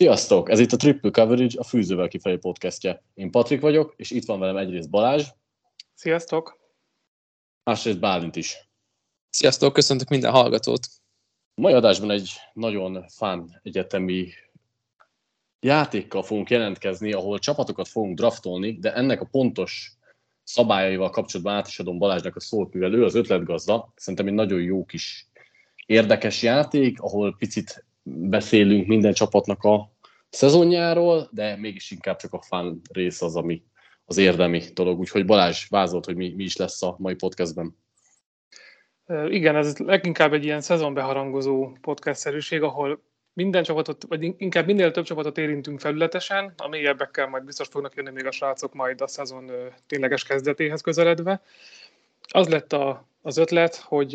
Sziasztok! Ez itt a Triple Coverage, a Fűzővel kifelé podcastje. Én Patrik vagyok, és itt van velem egyrészt Balázs. Sziasztok! Másrészt Bálint is. Sziasztok, köszöntök minden hallgatót! A mai adásban egy nagyon fán egyetemi játékkal fogunk jelentkezni, ahol csapatokat fogunk draftolni, de ennek a pontos szabályaival kapcsolatban át is adom Balázsnak a szót, mivel ő az ötletgazda. Szerintem egy nagyon jó kis érdekes játék, ahol picit beszélünk minden csapatnak a szezonjáról, de mégis inkább csak a fán rész az, ami az érdemi dolog. Úgyhogy Balázs vázolt, hogy mi, mi is lesz a mai podcastben. Igen, ez leginkább egy ilyen szezonbeharangozó podcast-szerűség, ahol minden csapatot, vagy inkább minél több csapatot érintünk felületesen, a mélyebbekkel majd biztos fognak jönni még a srácok majd a szezon tényleges kezdetéhez közeledve. Az lett a, az ötlet, hogy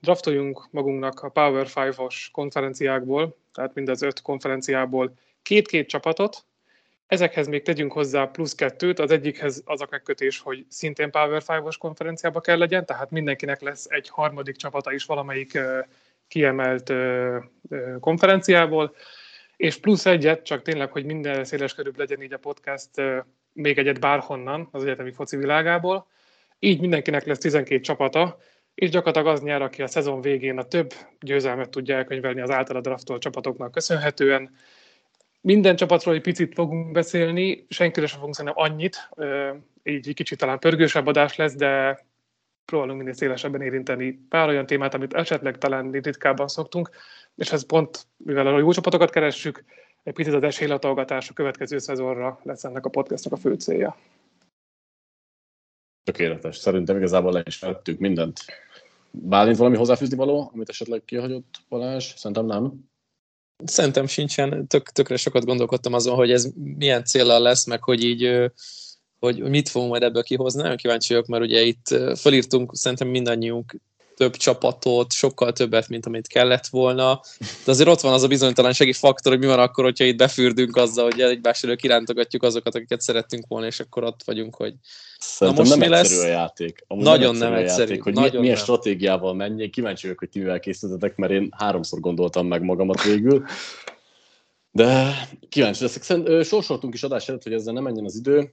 draftoljunk magunknak a Power 5-os konferenciákból, tehát mind az öt konferenciából két-két csapatot, Ezekhez még tegyünk hozzá plusz kettőt, az egyikhez az a megkötés, hogy szintén Power 5-os konferenciába kell legyen, tehát mindenkinek lesz egy harmadik csapata is valamelyik kiemelt konferenciából, és plusz egyet, csak tényleg, hogy minden széles körül legyen így a podcast, még egyet bárhonnan az egyetemi foci világából. Így mindenkinek lesz 12 csapata, és gyakorlatilag az nyer, aki a szezon végén a több győzelmet tudja elkönyvelni az általa draftolt csapatoknak köszönhetően. Minden csapatról egy picit fogunk beszélni, senkire sem fogunk szerintem annyit, így kicsit talán pörgősebb adás lesz, de próbálunk minél szélesebben érinteni pár olyan témát, amit esetleg talán ritkábban szoktunk, és ez pont, mivel a jó csapatokat keressük, egy picit az esélylatolgatás a következő szezonra lesz ennek a podcastnak a fő célja. Tökéletes. Szerintem igazából le is vettük mindent. Bálint valami hozzáfűzni való, amit esetleg kihagyott Balázs? Szerintem nem. Szerintem sincsen. Tök, tökre sokat gondolkodtam azon, hogy ez milyen célral lesz, meg hogy így hogy mit fogunk majd ebből kihozni. Nagyon kíváncsi vagyok, mert ugye itt felírtunk szerintem mindannyiunk több csapatot, sokkal többet, mint amit kellett volna. De azért ott van az a bizonytalansági faktor, hogy mi van akkor, hogyha itt befürdünk azzal, hogy egymás elő kirántogatjuk azokat, akiket szerettünk volna, és akkor ott vagyunk, hogy Szerintem Na most nem mi egyszerű lesz? a játék. Amúgy nagyon nem egyszerű. Nem egyszerű. Játék, hogy nagyon milyen nem. stratégiával menjék. Kíváncsi vagyok, hogy ti mivel készítetek, mert én háromszor gondoltam meg magamat végül. De kíváncsi leszek. Sorsoltunk is adás előtt, hogy ezzel nem menjen az idő.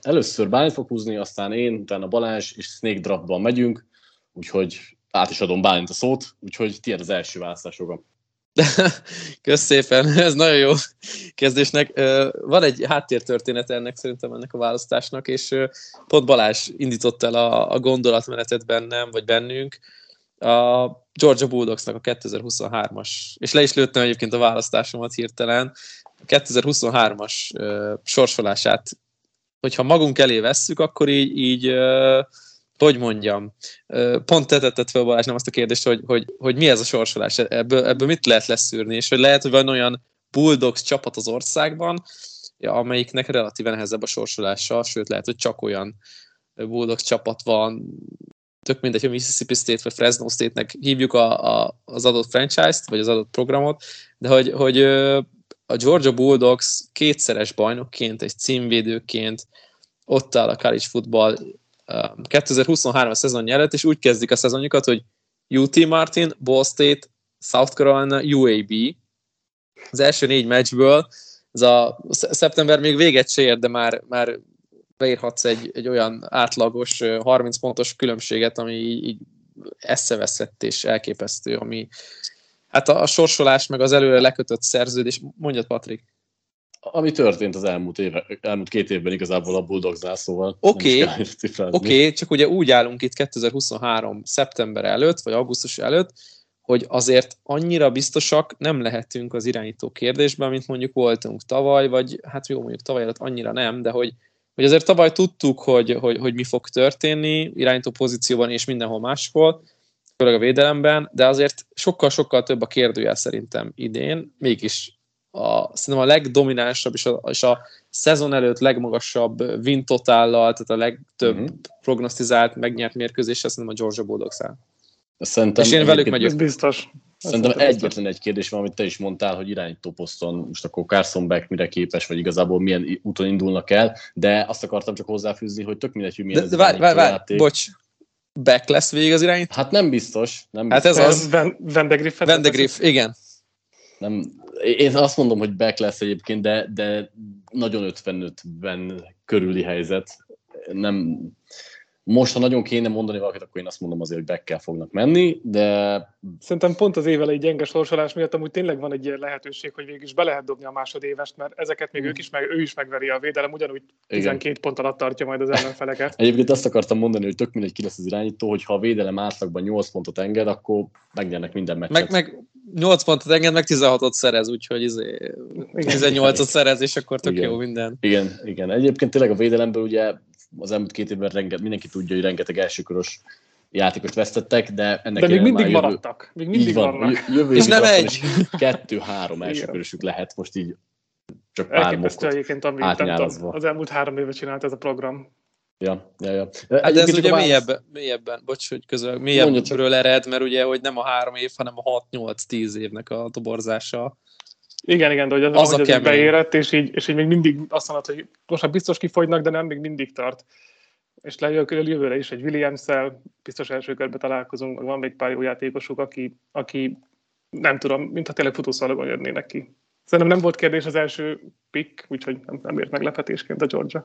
Először Bálint fog húzni, aztán én, utána Balázs, és Snake Draftban megyünk, úgyhogy át is adom Bálint a szót, úgyhogy tiéd az első választás joga. Kösz szépen, ez nagyon jó kezdésnek. Van egy háttértörténet ennek szerintem ennek a választásnak, és pont Balázs indított el a, a gondolatmenetet bennem, vagy bennünk, a Georgia Bulldogsnak a 2023-as, és le is lőttem egyébként a választásomat hirtelen, a 2023-as sorsolását hogyha magunk elé vesszük, akkor így, így hogy mondjam, pont te tetted fel Balázs nem azt a kérdést, hogy, hogy, hogy mi ez a sorsolás, ebből, ebből mit lehet leszűrni, és hogy lehet, hogy van olyan Bulldogs csapat az országban, amelyiknek relatíven nehezebb a sorsolása, sőt lehet, hogy csak olyan Bulldogs csapat van, tök mindegy, hogy Mississippi State vagy Fresno State-nek hívjuk a, a, az adott franchise-t, vagy az adott programot, de hogy, hogy a Georgia Bulldogs kétszeres bajnokként, egy címvédőként ott áll a college football 2023 a szezonja előtt, és úgy kezdik a szezonjukat, hogy UT Martin, Ball State, South Carolina, UAB. Az első négy meccsből, ez a szeptember még véget se ér, de már, már beírhatsz egy, egy olyan átlagos 30 pontos különbséget, ami így eszeveszett és elképesztő, ami, Hát a, a sorsolás, meg az előre lekötött szerződés, mondjad Patrik. Ami történt az elmúlt, éve, elmúlt két évben igazából a Bulldogsnál, szóval Oké, okay, okay, csak ugye úgy állunk itt 2023. szeptember előtt, vagy augusztus előtt, hogy azért annyira biztosak nem lehetünk az irányító kérdésben, mint mondjuk voltunk tavaly, vagy hát jó, mondjuk tavaly előtt annyira nem, de hogy, hogy azért tavaly tudtuk, hogy, hogy, hogy mi fog történni irányító pozícióban és mindenhol máshol, főleg a védelemben, de azért sokkal-sokkal több a kérdőjel szerintem idén, mégis a, szerintem a legdominánsabb és a, és a szezon előtt legmagasabb win totállal, tehát a legtöbb uh-huh. prognosztizált, megnyert mérkőzés, szerintem a Georgia bulldogs áll. Szerintem és én velük megyek. Biztos. Szerintem egyetlen egy kérdés van, amit te is mondtál, hogy irányító poszton most akkor Carson Beck mire képes, vagy igazából milyen úton indulnak el, de azt akartam csak hozzáfűzni, hogy tök mindegy, hogy milyen de, de várj, várj, várj, bocs, Beck lesz végig az irányító? Hát nem biztos. Nem hát biztos. ez az. Van, Van de Griff. Van de Griff, igen. Nem, én azt mondom, hogy back lesz egyébként, de, de nagyon 55-ben körüli helyzet. Nem, most, ha nagyon kéne mondani valakit, akkor én azt mondom azért, hogy back fognak menni, de... Szerintem pont az évelei gyenge sorsolás miatt amúgy tényleg van egy ilyen lehetőség, hogy végig is be lehet dobni a másodévest, mert ezeket még mm. ők is meg, ő is megveri a védelem, ugyanúgy 12 Igen. pont alatt tartja majd az ellenfeleket. Egyébként azt akartam mondani, hogy tök mindegy ki lesz az irányító, hogy ha a védelem átlagban 8 pontot enged, akkor megnyernek minden meccset. Meg, meg 8 pontot enged, meg 16-ot szerez, úgyhogy izé, 18-ot szerez, és akkor tök igen. jó minden. Igen, igen. Egyébként tényleg a védelemből ugye az elmúlt két évben renget, mindenki tudja, hogy rengeteg elsőkörös játékost vesztettek, de ennek De még mindig jövő, maradtak. Még mindig van, vannak. Jövő és nem egy. Kettő-három elsőkörösük lehet, most így csak pár Elképesztő egyébként, amit az elmúlt három éve csinált ez a program. Ja, ja, ja. Hát ez ugye válasz... mélyebben, mélyebben, bocs, hogy közül, mélyebbről ered, mert ugye, hogy nem a három év, hanem a 6-8-10 évnek a toborzása. Igen, igen, de hogy az, az, hogy az beérett, és így, és így még mindig azt mondod, hogy most már biztos kifogynak, de nem, még mindig tart. És lejövök jövőre is egy Williams-szel, biztos első körbe találkozunk, van még pár jó játékosuk, aki, aki nem tudom, mintha tényleg futószalagon jönnének ki. Szerintem nem volt kérdés az első pick, úgyhogy nem, nem ért meglepetésként a Georgia.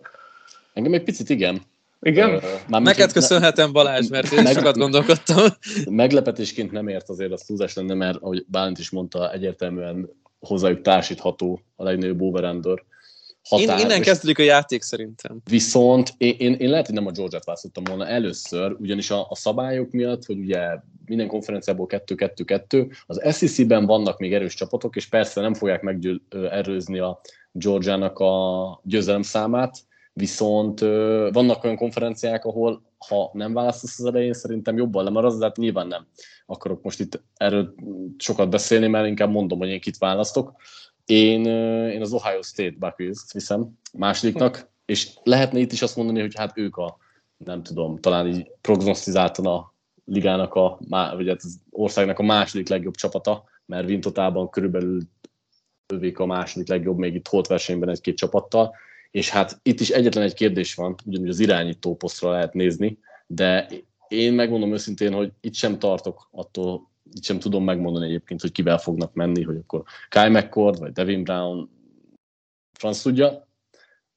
Engem egy picit igen. Igen? Uh, Neked köszönhetem Balázs, mert én meg, sokat gondolkodtam. Meglepetésként nem ért azért az túlzás lenne, mert ahogy Bálint is mondta, egyértelműen hozzájuk társítható a legnagyobb overrender határ. Innen kezdődik a játék szerintem. Viszont én, én, én lehet, hogy nem a Georgia-t választottam volna először, ugyanis a, a szabályok miatt, hogy ugye minden konferenciából 2-2-2, az SEC-ben vannak még erős csapatok, és persze nem fogják megerőzni a Georgia-nak a győzelem számát, viszont vannak olyan konferenciák, ahol ha nem választasz az elején, szerintem jobban lemaradsz, de hát nyilván nem akarok most itt erről sokat beszélni, mert inkább mondom, hogy én kit választok. Én, én az Ohio State Buckeyes-t viszem másodiknak, és lehetne itt is azt mondani, hogy hát ők a, nem tudom, talán így prognosztizáltan a ligának, a, vagy hát az országnak a második legjobb csapata, mert Vintotában körülbelül ővék a második legjobb, még itt holt versenyben egy-két csapattal, és hát itt is egyetlen egy kérdés van, ugyanúgy az irányító posztra lehet nézni, de én megmondom őszintén, hogy itt sem tartok attól, itt sem tudom megmondani egyébként, hogy kivel fognak menni, hogy akkor Kyle McCord, vagy Devin Brown, franc tudja,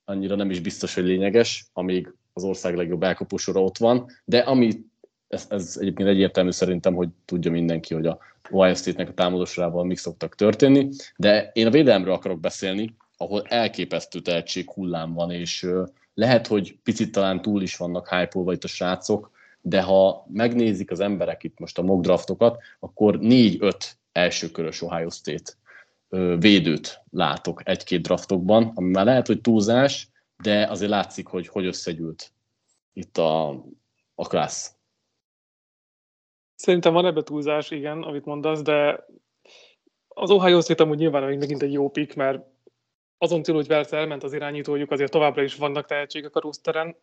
annyira nem is biztos, hogy lényeges, amíg az ország legjobb elkapósora ott van, de ami ez, ez egyébként egyértelmű szerintem, hogy tudja mindenki, hogy a Ohio State-nek a támadósorával mik szoktak történni, de én a védelemről akarok beszélni, ahol elképesztő tehetség hullám van, és lehet, hogy picit talán túl is vannak hype itt a srácok, de ha megnézik az emberek itt most a mock draftokat, akkor 4-5 elsőkörös Ohio State védőt látok egy-két draftokban, ami már lehet, hogy túlzás, de azért látszik, hogy hogy összegyűlt itt a, a klassz. Szerintem van ebbe túlzás, igen, amit mondasz, de az Ohio State amúgy nyilván még megint egy jó pick, mert azon túl, hogy Velsz elment az irányítójuk, azért továbbra is vannak tehetségek a rosteren,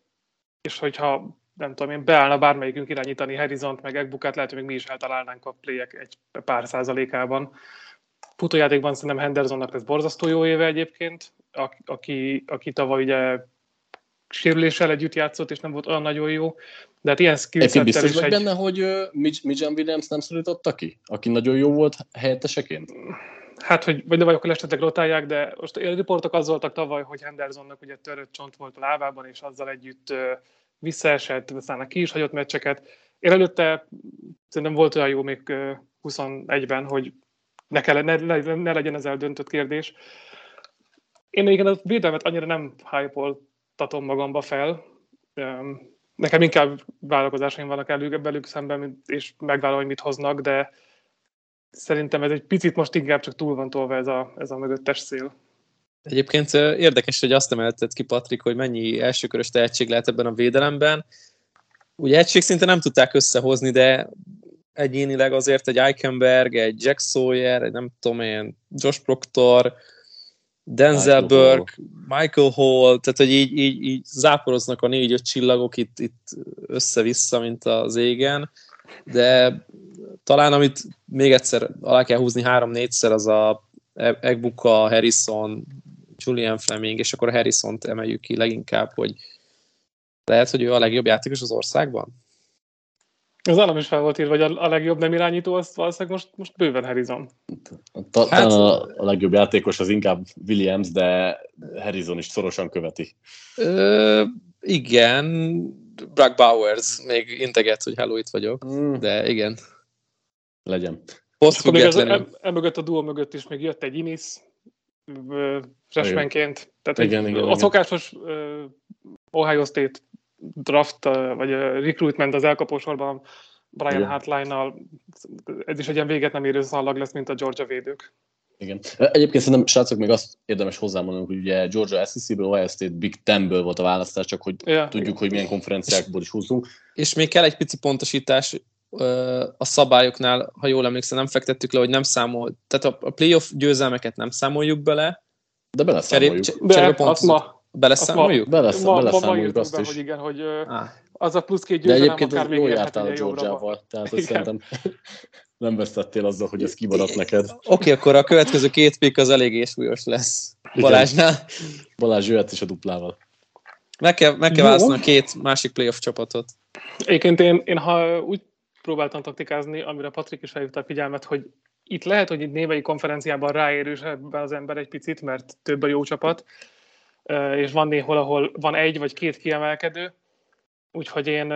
és hogyha nem tudom én, beállna bármelyikünk irányítani Harrison-t, meg Egbukát, lehet, hogy még mi is eltalálnánk a playek egy pár százalékában. Futójátékban szerintem Hendersonnak lesz borzasztó jó éve egyébként, aki, aki tavaly ugye sérüléssel együtt játszott, és nem volt olyan nagyon jó. De hát ilyen skillsettel biztos vagy egy... benne, hogy uh, Mitch Williams nem szorította ki? Aki nagyon jó volt helyetteseként? Hát, hogy vagy, vagy akkor esetleg rotálják, de most a riportok az voltak tavaly, hogy Hendersonnak ugye törött csont volt a lábában, és azzal együtt visszaesett, aztán ki is hagyott meccseket. Én előtte szerintem volt olyan jó még 21-ben, hogy ne, kell, ne, ne, ne legyen ez eldöntött kérdés. Én igen, a védelmet annyira nem hype magamba fel. Nekem inkább vállalkozásaim vannak elő, belük szemben, és megvállalom, hogy mit hoznak, de szerintem ez egy picit most inkább csak túl van tolva ez a, ez a mögöttes szél. Egyébként érdekes, hogy azt emelted ki, Patrik, hogy mennyi elsőkörös tehetség lehet ebben a védelemben. Ugye egység szinte nem tudták összehozni, de egyénileg azért egy Eichenberg, egy Jack Sawyer, egy nem tudom én, Josh Proctor, Denzel Michael Burke, Hall. Michael Hall, tehát hogy így, így, így záporoznak a négy-öt csillagok itt, itt össze-vissza, mint az égen, de talán amit még egyszer alá kell húzni három-négyszer, az a Egbuka, Harrison, Julian Fleming, és akkor a Harrison-t emeljük ki leginkább, hogy lehet, hogy ő a legjobb játékos az országban? Az állam is fel volt írva, hogy a, legjobb nem irányító, azt valószínűleg most, most bőven Harrison. Ta, hát, a, a legjobb játékos az inkább Williams, de Harrison is szorosan követi. Ö, igen, Brock Bowers még integet, hogy hello, itt vagyok, mm. de igen. Legyen. Post függetlenül. Emögött a duo mögött is még jött egy Inis, freshmanként. Tehát igen, igen, a igen. szokásos uh, Ohio State draft, vagy a recruitment az elkapósorban Brian Hartline-nal, ez is egy ilyen véget nem érő szallag lesz, mint a Georgia védők. Igen. Egyébként szerintem, srácok, még azt érdemes hozzámondanunk, hogy ugye Georgia SEC-ből, Ohio State Big Ten-ből volt a választás, csak hogy ja, tudjuk, igen. hogy milyen konferenciákból is húzunk. És még kell egy pici pontosítás, a szabályoknál, ha jól emlékszem, nem fektettük le, hogy nem számol, tehát a playoff győzelmeket nem számoljuk bele. De beleszámoljuk. De, azt ma, Beleszámoljuk? Belesz, ma, beleszámoljuk ma, azt be, is. Hogy igen, hogy ah. az a plusz két győzelem De egyébként akár még jól jártál a Georgia-val, tehát azt szerintem nem vesztettél azzal, hogy ez kimaradt neked. Oké, okay, akkor a következő két pick az eléggé súlyos lesz Balázsnál. Igen. Balázs jöhet is a duplával. Meg kell, meg kell választani a két másik playoff csapatot. Egyébként én, én ha úgy próbáltam taktikázni, amire Patrik is felhívta a figyelmet, hogy itt lehet, hogy itt névei konferenciában ráérősebb az ember egy picit, mert több a jó csapat, és van néhol, ahol van egy vagy két kiemelkedő, úgyhogy én,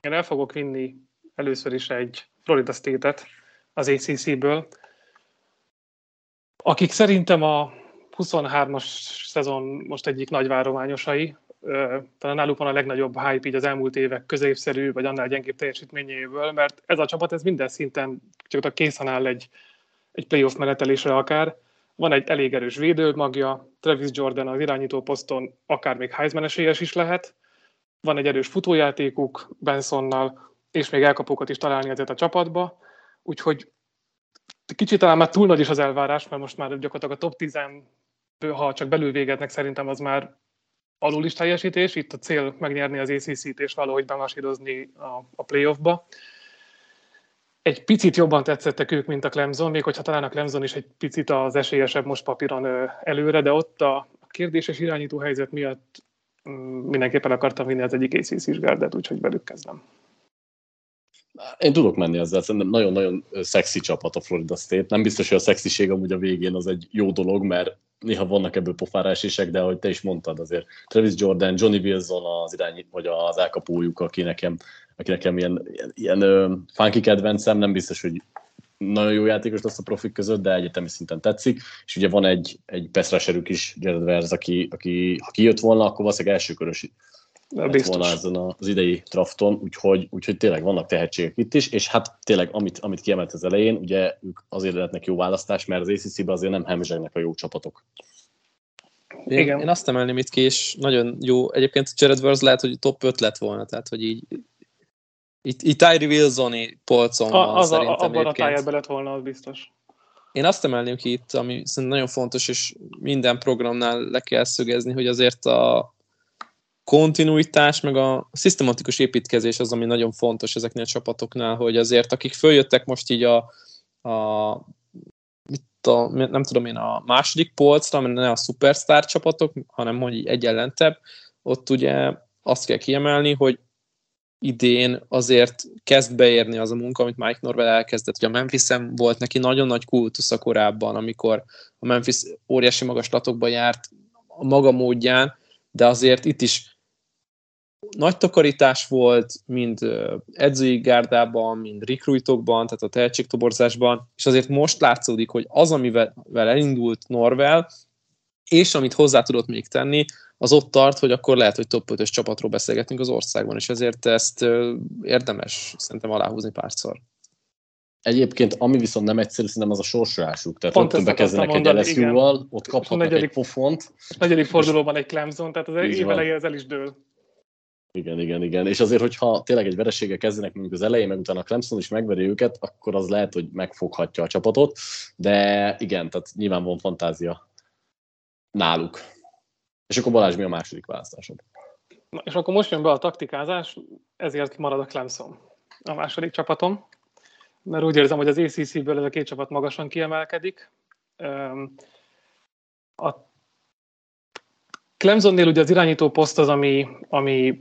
én el fogok vinni először is egy Florida State-et az ACC-ből, akik szerintem a 23-as szezon most egyik nagy várományosai, talán náluk van a legnagyobb hype így az elmúlt évek középszerű, vagy annál gyengébb teljesítményéből, mert ez a csapat ez minden szinten csak készen áll egy, egy playoff menetelésre akár, van egy elég erős védőmagja, Travis Jordan az irányító poszton akár még Heisman esélyes is lehet, van egy erős futójátékuk Bensonnal, és még elkapókat is találni ezért a csapatba, úgyhogy kicsit talán már túl nagy is az elvárás, mert most már gyakorlatilag a top 10 ha csak belül végetnek, szerintem az már alul is teljesítés. Itt a cél megnyerni az ACC-t és valahogy bemasírozni a, a playoffba egy picit jobban tetszettek ők, mint a Clemson, még hogyha talán a Clemson is egy picit az esélyesebb most papíron előre, de ott a kérdéses irányító helyzet miatt mm, mindenképpen akartam vinni az egyik ACC-s gárdát, úgyhogy velük kezdem. Én tudok menni ezzel, szerintem nagyon-nagyon szexi csapat a Florida State. Nem biztos, hogy a szexiség amúgy a végén az egy jó dolog, mert néha vannak ebből pofára de ahogy te is mondtad, azért Travis Jordan, Johnny Wilson az irány, vagy az elkapójuk, aki nekem aki nekem ilyen, ilyen, ilyen uh, funky kedvencem, nem biztos, hogy nagyon jó játékos lesz a profik között, de egyetemi szinten tetszik, és ugye van egy, egy Pestraserük is, Jared Verz, aki, aki ha kijött volna, akkor valószínűleg elsőkörös lett volna ezen az idei drafton, úgyhogy, úgyhogy tényleg vannak tehetségek itt is, és hát tényleg, amit, amit kiemelt az elején, ugye ők azért lehetnek jó választás, mert az ACC-ben azért nem hemzsegnek a jó csapatok. Én, Igen. én azt emelném itt ki, és nagyon jó. Egyébként Jared Verz lehet, hogy top 5 lett volna, tehát hogy így itt, itt Tyree Wilsoni polcon van az szerintem a, Abban a tájában lett volna, az biztos. Én azt emelném ki itt, ami szerintem nagyon fontos, és minden programnál le kell szögezni, hogy azért a kontinuitás, meg a szisztematikus építkezés az, ami nagyon fontos ezeknél a csapatoknál, hogy azért akik följöttek most így a, a mit a, nem tudom én, a második polcra, mert ne a szupersztár csapatok, hanem hogy egy ellentebb, ott ugye azt kell kiemelni, hogy idén azért kezd beérni az a munka, amit Mike Norwell elkezdett. Ugye a memphis volt neki nagyon nagy kultusza korábban, amikor a Memphis óriási magaslatokba járt a maga módján, de azért itt is nagy takarítás volt, mind edzői gárdában, mind recruitokban, tehát a tehetségtoborzásban, és azért most látszódik, hogy az, amivel elindult Norvel, és amit hozzá tudott még tenni, az ott tart, hogy akkor lehet, hogy top 5-ös csapatról beszélgetünk az országban, és ezért ezt érdemes szerintem aláhúzni párszor. Egyébként, ami viszont nem egyszerű, szerintem az a sorsolásuk. Tehát Pont rögtön bekezdenek egy LSU-val, ott kaphatnak negyedik, egy pofont. Negyedik fordulóban egy Clemson, tehát az év elején ez el is dől. Igen, igen, igen. És azért, hogyha tényleg egy vereséggel kezdenek mondjuk az elején, meg utána Clemson is megveri őket, akkor az lehet, hogy megfoghatja a csapatot. De igen, tehát nyilván van fantázia náluk. És akkor Balázs, mi a második választásod? Na, és akkor most jön be a taktikázás, ezért marad a Clemson a második csapatom, mert úgy érzem, hogy az ACC-ből ez a két csapat magasan kiemelkedik. A Clemsonnél ugye az irányító poszt az, ami, ami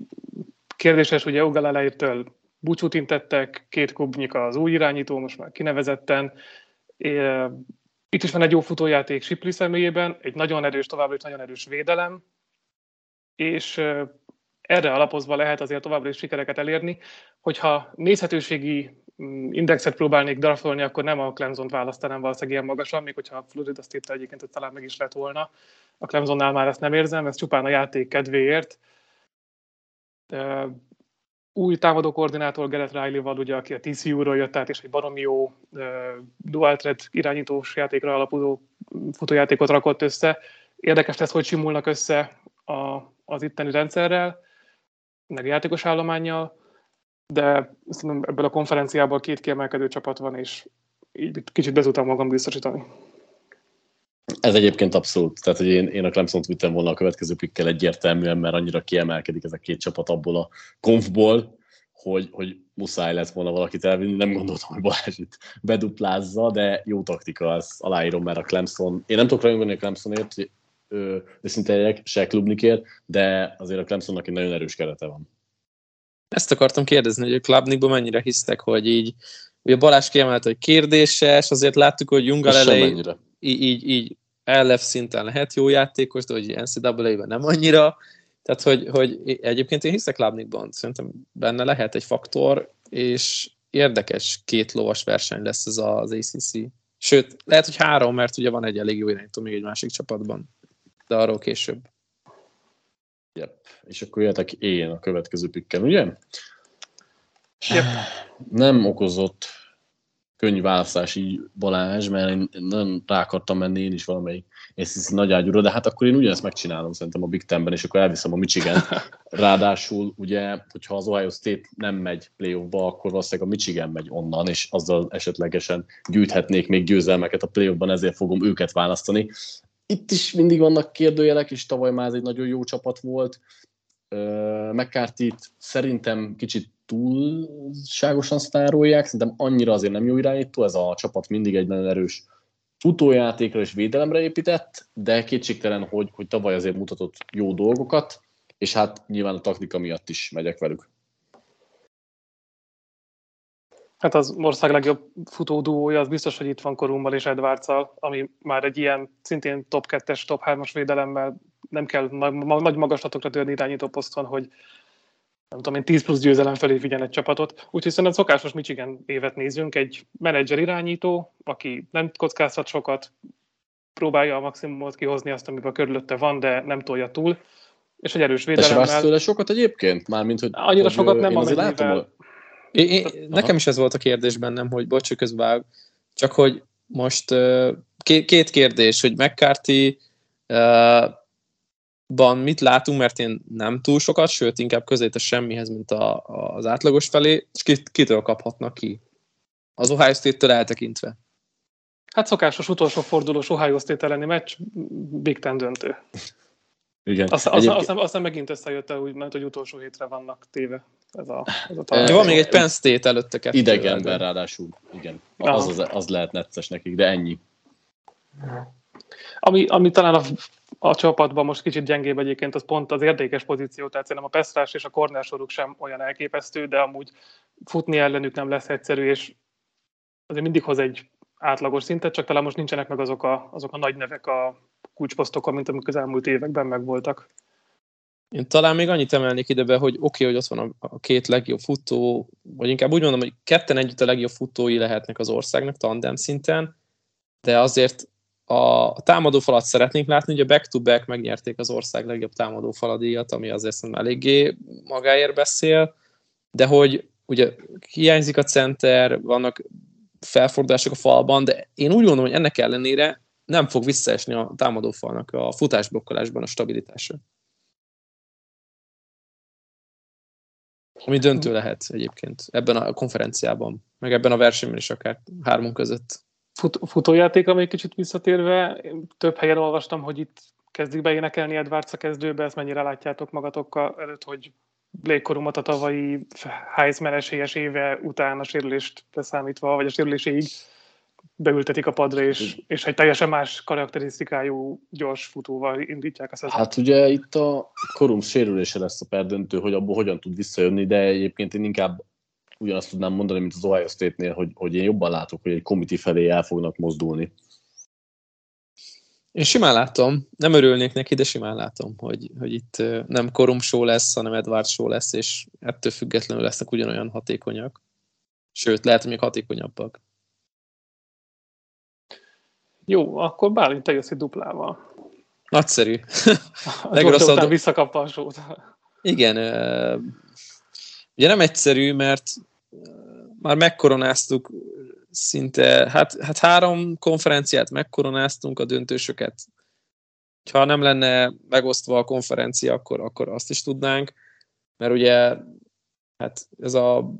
kérdéses, ugye Ugalalejtől búcsút intettek, két kubnyika az új irányító, most már kinevezetten. Itt is van egy jó futójáték Sipli személyében, egy nagyon erős, továbbra is nagyon erős védelem, és erre alapozva lehet azért továbbra is sikereket elérni. Hogyha nézhetőségi indexet próbálnék draftolni, akkor nem a Clemson-t választanám valószínűleg ilyen magasan, még hogyha a Florida State egyébként talán meg is lett volna. A Clemsonnál már ezt nem érzem, ez csupán a játék kedvéért. Új támadó koordinátor Gerett Riley-val, ugye, aki a TCU-ról jött át, és egy baromi jó dual threat irányítós játékra alapuló futójátékot rakott össze. Érdekes lesz, hogy simulnak össze a, az itteni rendszerrel meg játékos állományjal, de szerintem ebből a konferenciából két kiemelkedő csapat van, és így kicsit be tudtam magam biztosítani. Ez egyébként abszolút. Tehát, hogy én, én a Clemson-t vittem volna a következő pikkel egyértelműen, mert annyira kiemelkedik ez a két csapat abból a konfból, hogy, hogy muszáj lett volna valakit elvinni. Nem gondoltam, hogy Balázs itt beduplázza, de jó taktika, ezt aláírom, mert a Clemson... Én nem tudok rajongani a Clemsonért, őszinte legyek, se klubnikért, de azért a Clemsonnak egy nagyon erős kerete van. Ezt akartam kérdezni, hogy a klubnikban mennyire hisztek, hogy így, ugye Balázs kiemelt, hogy kérdéses, azért láttuk, hogy Jungal elején így, így, így LF szinten lehet jó játékos, de hogy NCAA-ben nem annyira, tehát, hogy, hogy egyébként én hiszek Labnikban, szerintem benne lehet egy faktor, és érdekes két lovas verseny lesz ez az ACC. Sőt, lehet, hogy három, mert ugye van egy elég jó irányító még egy másik csapatban de arról később. Yep. És akkor jöhetek én a következő pikkel, ugye? Yep. Nem okozott könnyű választási Balázs, mert én nem rá akartam menni én is valamelyik ACC nagyágyúra, de hát akkor én ugyanezt megcsinálom szerintem a Big Tenben, és akkor elviszem a Michigan. Ráadásul ugye, hogyha az Ohio State nem megy playoffba, akkor valószínűleg a Michigan megy onnan, és azzal esetlegesen gyűjthetnék még győzelmeket a playoffban, ezért fogom őket választani itt is mindig vannak kérdőjelek, és tavaly már ez egy nagyon jó csapat volt. mccarthy szerintem kicsit túlságosan sztárolják, szerintem annyira azért nem jó irányító, ez a csapat mindig egy nagyon erős futójátékra és védelemre épített, de kétségtelen, hogy, hogy tavaly azért mutatott jó dolgokat, és hát nyilván a taktika miatt is megyek velük. Hát az ország legjobb futó duója, az biztos, hogy itt van Korummal és edwards ami már egy ilyen szintén top 2-es, top 3-as védelemmel nem kell nagy magaslatokra törni irányító poszton, hogy nem tudom én, 10 plusz győzelem felé figyel egy csapatot. Úgyhogy szerintem szokásos Michigan évet nézzünk, egy menedzser irányító, aki nem kockáztat sokat, próbálja a maximumot kihozni azt, amiben körülötte van, de nem tolja túl, és egy erős védelemmel. De se tőle sokat egyébként? Mármint, hogy, Annyira hogy sokat nem, amennyivel, látom, én, én, nekem is ez volt a kérdés bennem, hogy bocs, közben csak hogy most két, kérdés, hogy McCarthy ban mit látunk, mert én nem túl sokat, sőt, inkább közelít semmihez, mint a, az átlagos felé, és kit, kitől kaphatnak ki? Az Ohio State-től eltekintve. Hát szokásos utolsó fordulós Ohio State elleni meccs, Big Ten döntő. Igen. Azt, Egyébként... aztán, aztán megint összejött el, úgy, mert hogy utolsó hétre vannak téve. Ez a, ez a talán. Van még egy Penn State előtte kettő. Idegenben ráadásul, igen. Az, az, az lehet necces nekik, de ennyi. Ami, ami talán a, a csapatban most kicsit gyengébb egyébként, az pont az érdekes pozíció, tehát szerintem a Pestrás és a soruk sem olyan elképesztő, de amúgy futni ellenük nem lesz egyszerű, és azért mindig hoz egy átlagos szintet, csak talán most nincsenek meg azok a, azok a nagy nevek a kulcsposztokon, mint amik az elmúlt években megvoltak. Én talán még annyit emelnék ide be, hogy oké, okay, hogy ott van a, a két legjobb futó, vagy inkább úgy mondom, hogy ketten együtt a legjobb futói lehetnek az országnak tandem szinten, de azért a támadó falat szeretnénk látni, ugye back-to-back megnyerték az ország legjobb támadó faladíjat, ami azért szerintem eléggé magáért beszél, de hogy ugye hiányzik a center, vannak felfordulások a falban, de én úgy gondolom, hogy ennek ellenére nem fog visszaesni a támadófalnak a futásblokkolásban a stabilitása. Ami döntő lehet egyébként ebben a konferenciában, meg ebben a versenyben is akár hármunk között. Fut, futójátékra még kicsit visszatérve, több helyen olvastam, hogy itt kezdik beénekelni Edwards a kezdőbe, ezt mennyire látjátok magatokkal előtt, hogy Blake Korumat a tavalyi Heisman esélyes éve után a sérülést leszámítva, vagy a sérüléséig beültetik a padra, és, és egy teljesen más karakterisztikájú gyors futóval indítják a szezon. Hát ugye itt a korum sérülése lesz a perdöntő, hogy abból hogyan tud visszajönni, de egyébként én inkább ugyanazt tudnám mondani, mint az Ohio State-nél, hogy, hogy én jobban látok, hogy egy komiti felé el fognak mozdulni. Én simán látom, nem örülnék neki, de simán látom, hogy, hogy itt nem Korum show lesz, hanem Edward show lesz, és ettől függetlenül lesznek ugyanolyan hatékonyak. Sőt, lehet, hogy még hatékonyabbak. Jó, akkor Bálint, egy duplával. Nagyszerű. Legrosszabb... után visszakapta a sót. Igen. Ugye nem egyszerű, mert már megkoronáztuk szinte, hát, hát három konferenciát megkoronáztunk a döntősöket. Ha nem lenne megosztva a konferencia, akkor, akkor azt is tudnánk, mert ugye hát ez a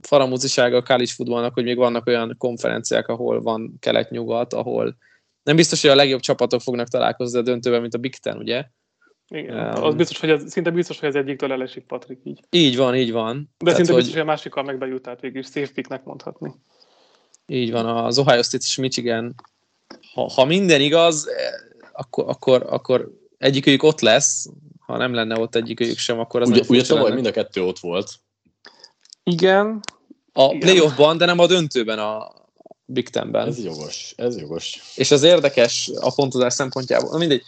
faramúzisága a college footballnak, hogy még vannak olyan konferenciák, ahol van kelet-nyugat, ahol nem biztos, hogy a legjobb csapatok fognak találkozni a döntőben, mint a Big Ten, ugye? Igen, um, az biztos, hogy ez, szinte biztos, hogy ez egyiktől elesik, Patrik, így. Így van, így van. De Tehát, szinte hogy... biztos, hogy a másikkal meg bejut, tehát végül safe picknek mondhatni. Így van, az Ohio State és Michigan, ha, ha minden igaz, eh, akkor, akkor, akkor egyikőjük ott lesz, ha nem lenne ott egyikőjük sem, akkor az Ugye, ugye tavaly mind a kettő ott volt. Igen. A playoffban, de nem a döntőben a Big Tenben. Ez jogos, ez jogos. És az érdekes a pontozás szempontjából. Na mindegy,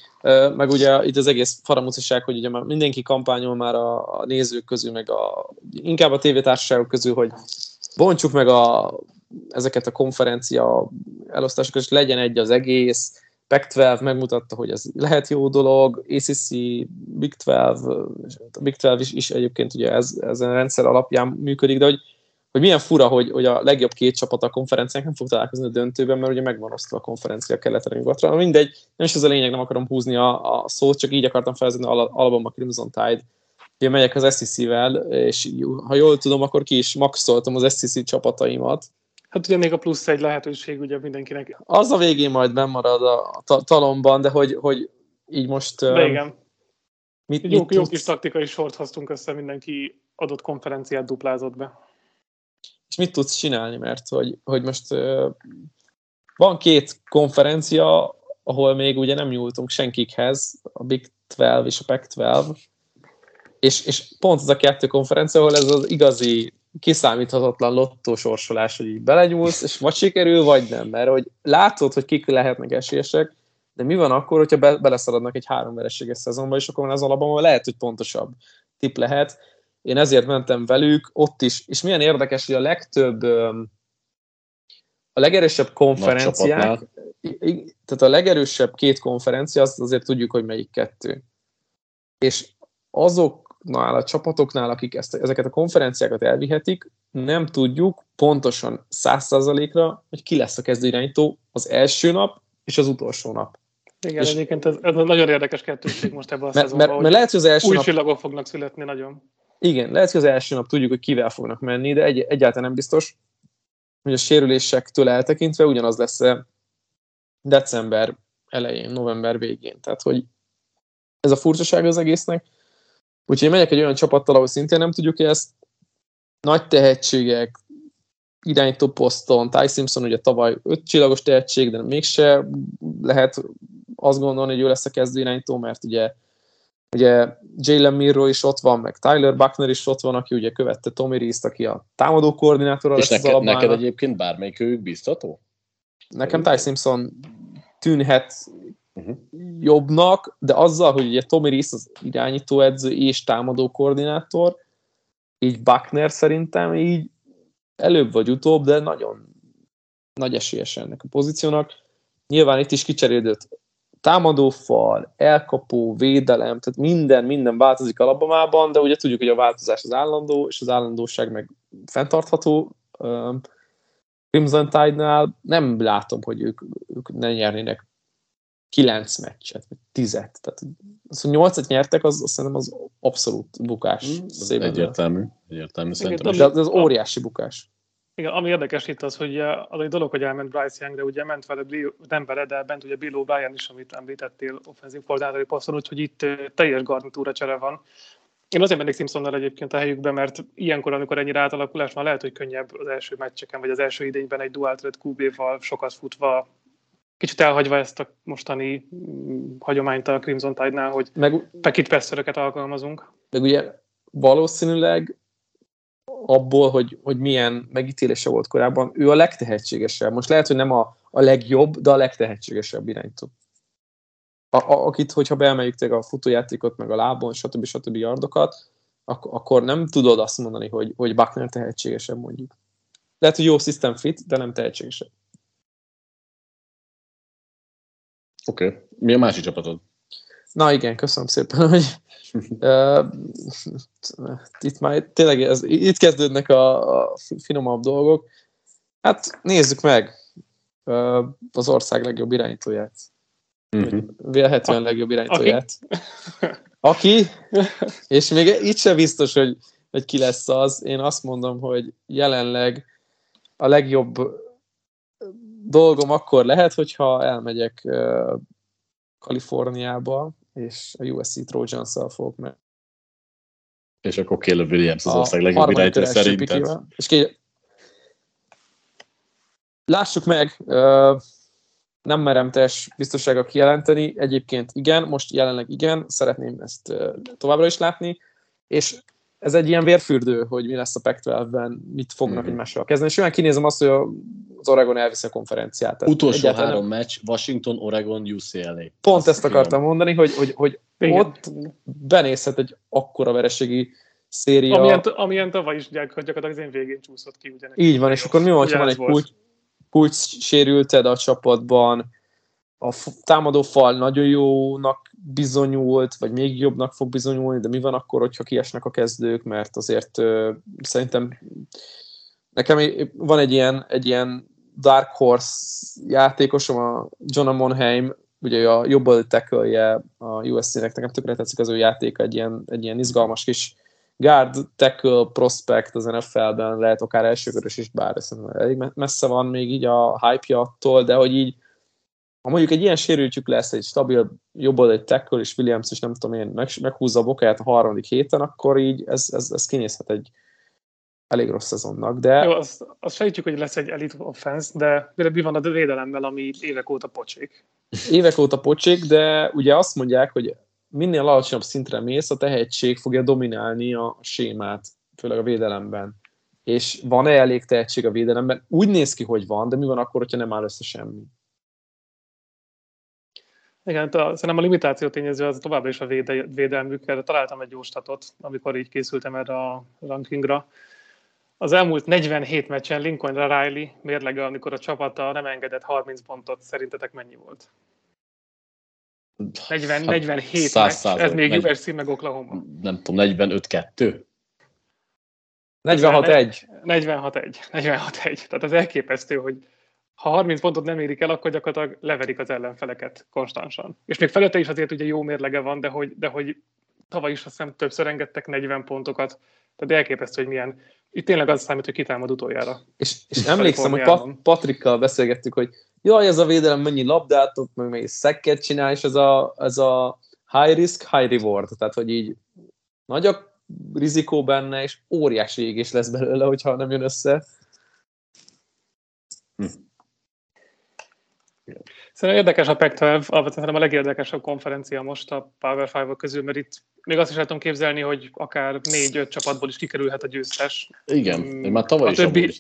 meg ugye itt az egész faramuciság, hogy ugye már mindenki kampányol már a, a nézők közül, meg a, inkább a tévétársaságok közül, hogy bontsuk meg a ezeket a konferencia elosztásokat, és legyen egy az egész. Pac-12 megmutatta, hogy ez lehet jó dolog, ACC, Big 12, a Big 12 is, is egyébként ugye ez, ezen a rendszer alapján működik, de hogy, hogy milyen fura, hogy, hogy a legjobb két csapat a konferencián nem fog találkozni a döntőben, mert ugye megvan osztva a konferencia keletre, nyugatra. Mindegy, nem is ez a lényeg, nem akarom húzni a, a szót, csak így akartam felvezetni Alabama Crimson Tide. Ugye megyek az SEC-vel, és ha jól tudom, akkor ki is maxoltam az SEC csapataimat, Hát ugye még a plusz egy lehetőség ugye mindenkinek. Az a végén majd bemarad a talomban, de hogy, hogy így most... De igen. Mit, jó, mit jó kis taktikai sort hoztunk össze, mindenki adott konferenciát duplázott be. És mit tudsz csinálni, mert hogy, hogy most van két konferencia, ahol még ugye nem nyúltunk senkikhez, a Big 12 és a Pac-12, és, és pont az a kettő konferencia, ahol ez az igazi kiszámíthatatlan lottósorsolás, hogy így belenyúlsz, és vagy sikerül, vagy nem, mert hogy látod, hogy kik lehetnek esélyesek, de mi van akkor, hogyha be, beleszaladnak egy három vereséges szezonba, és akkor az alapban lehet, hogy pontosabb tip lehet. Én ezért mentem velük, ott is, és milyen érdekes, hogy a legtöbb a legerősebb konferenciák, tehát a legerősebb két konferencia, azt azért tudjuk, hogy melyik kettő. És azok azoknál a csapatoknál, akik ezt, ezeket a konferenciákat elvihetik, nem tudjuk pontosan száz százalékra, hogy ki lesz a kezdőirányító az első nap és az utolsó nap. Igen, és egyébként ez, ez nagyon érdekes kettőség most ebben a mert, szezonban, mert, mert lehet, hogy az első új nap... csillagok fognak születni nagyon. Igen, lehet, hogy az első nap tudjuk, hogy kivel fognak menni, de egy, egyáltalán nem biztos, hogy a sérülésektől eltekintve ugyanaz lesz december elején, november végén. Tehát, hogy ez a furcsaság az egésznek, Úgyhogy megyek egy olyan csapattal, ahol szintén nem tudjuk ezt. Nagy tehetségek, irányító poszton, Ty Simpson ugye tavaly öt csillagos tehetség, de mégse lehet azt gondolni, hogy ő lesz a kezdő irányító, mert ugye ugye Jalen Mirro is ott van, meg Tyler Buckner is ott van, aki ugye követte Tommy Reese-t, aki a támadó koordinátora És lesz neked, neked egyébként bármelyik ők biztató? Nekem Ty Simpson tűnhet uh-huh. jobbnak, de azzal, hogy ugye Tommy Reese az irányítóedző és támadó koordinátor, így Buckner szerintem így előbb vagy utóbb, de nagyon nagy esélyes ennek a pozíciónak. Nyilván itt is kicserélődött támadófal, elkapó, védelem, tehát minden, minden változik alapomában, de ugye tudjuk, hogy a változás az állandó, és az állandóság meg fenntartható. Crimson Tide-nál nem látom, hogy ők, ők ne nyernének kilenc meccset, vagy tizet. Tehát az, hogy nyolcat nyertek, az, az szerintem az abszolút bukás. Mm, egyértelmű, egyértelmű szerintem. De az, az óriási bukás. Igen, ami érdekes itt az, hogy az egy dolog, hogy elment Bryce Young, de ugye ment vele, nem vele, de bent ugye Bill O'Brien is, amit említettél offenzív koordinátori poszton, úgyhogy itt teljes garnitúra csere van. Én azért mennék Simpsonnal egyébként a helyükbe, mert ilyenkor, amikor ennyire átalakulás van, lehet, hogy könnyebb az első meccseken, vagy az első idényben egy dual threat QB-val sokat futva kicsit elhagyva ezt a mostani mm, hagyományt a Crimson Tide-nál, hogy meg, pekit alkalmazunk. Meg ugye valószínűleg abból, hogy, hogy milyen megítélése volt korábban, ő a legtehetségesebb. Most lehet, hogy nem a, a legjobb, de a legtehetségesebb irányító. A, a, akit, hogyha beemeljük a futójátékot, meg a lábon, stb. stb. yardokat, ak- akkor nem tudod azt mondani, hogy, hogy Buckner tehetségesebb mondjuk. Lehet, hogy jó system fit, de nem tehetségesebb. Oké. Okay. Mi a másik csapatod? Na igen, köszönöm szépen, hogy uh, itt már tényleg ez, itt kezdődnek a, a finomabb dolgok. Hát nézzük meg uh, az ország legjobb irányítóját. Uh-huh. Vélhetően a, legjobb irányítóját. Aki? aki? És még itt sem biztos, hogy, hogy ki lesz az. Én azt mondom, hogy jelenleg a legjobb dolgom akkor lehet, hogyha elmegyek uh, Kaliforniába, és a USC Trojans-szal fogok meg. És akkor Caleb Williams az ország legjobb irányító szerinted. És ki... Lássuk meg, nem merem teljes biztonsága kijelenteni, egyébként igen, most jelenleg igen, szeretném ezt továbbra is látni, és ez egy ilyen vérfürdő, hogy mi lesz a Pac-12-ben, mit fognak mm-hmm. egymással kezdeni, és olyan kinézem azt, hogy az Oregon elviszi a konferenciát. Tehát Utolsó három nem... meccs, Washington, Oregon, UCLA. Pont azt ezt akartam igen. mondani, hogy, hogy, hogy ott benézhet egy akkora vereségi széria. Amilyen, amilyen tavaly is gyakorlatilag az én végén csúszott ki. Ugyanek. Így van, és akkor mi van, ha van egy kulcs, kulcs sérülted a csapatban, a támadó fal nagyon jónak bizonyult, vagy még jobbnak fog bizonyulni, de mi van akkor, hogyha kiesnek a kezdők, mert azért uh, szerintem nekem van egy ilyen, egy ilyen Dark Horse játékosom, a John Monheim, ugye a jobb tackle a USC-nek, nekem tökre tetszik az ő játéka, egy ilyen, egy ilyen izgalmas kis guard tackle prospect az NFL-ben, lehet akár elsőkörös is, bár szerintem elég messze van még így a hype attól, de hogy így ha mondjuk egy ilyen sérültjük lesz, egy stabil jobb egy tackle, és Williams is nem tudom én, meg, meghúzza a bokáját a harmadik héten, akkor így ez, ez, ez kinézhet egy elég rossz szezonnak, de... Jó, azt, azt sejtjük, hogy lesz egy elite offense, de mi van a védelemmel, ami évek óta pocsék? Évek óta pocsék, de ugye azt mondják, hogy minél alacsonyabb szintre mész, a tehetség fogja dominálni a sémát, főleg a védelemben. És van-e elég tehetség a védelemben? Úgy néz ki, hogy van, de mi van akkor, hogyha nem áll össze semmi? Igen, a, szerintem a limitáció tényező az továbbra is a véde, védelmük. Erre találtam egy jó statot, amikor így készültem erre a rankingra. Az elmúlt 47 meccsen Lincoln Riley mérlege, amikor a csapata nem engedett 30 pontot, szerintetek mennyi volt? 40, hát 47 meccs, ez még 40, USC meg Oklahoma. Nem tudom, 45-2? 46-1. 46-1. 46-1. Tehát az elképesztő, hogy ha 30 pontot nem érik el, akkor gyakorlatilag leverik az ellenfeleket konstansan. És még felette is azért ugye jó mérlege van, de hogy, de hogy tavaly is azt hiszem többször engedtek 40 pontokat, tehát elképesztő, hogy milyen. Itt tényleg az számít, hogy kitámad utoljára. És, és emlékszem, hogy Pat- Patrikkal beszélgettük, hogy jaj, ez a védelem mennyi labdátok, meg mennyi szekket csinál, és ez a, ez a high risk, high reward. Tehát, hogy így nagy a rizikó benne, és óriási égés lesz belőle, hogyha nem jön össze. Hm. Szerintem érdekes a Pac-12, szerintem a legérdekesebb konferencia most a Power 5 közül, mert itt még azt is el tudom képzelni, hogy akár négy-öt csapatból is kikerülhet a győztes. Igen, mm, én már tavaly a is többi,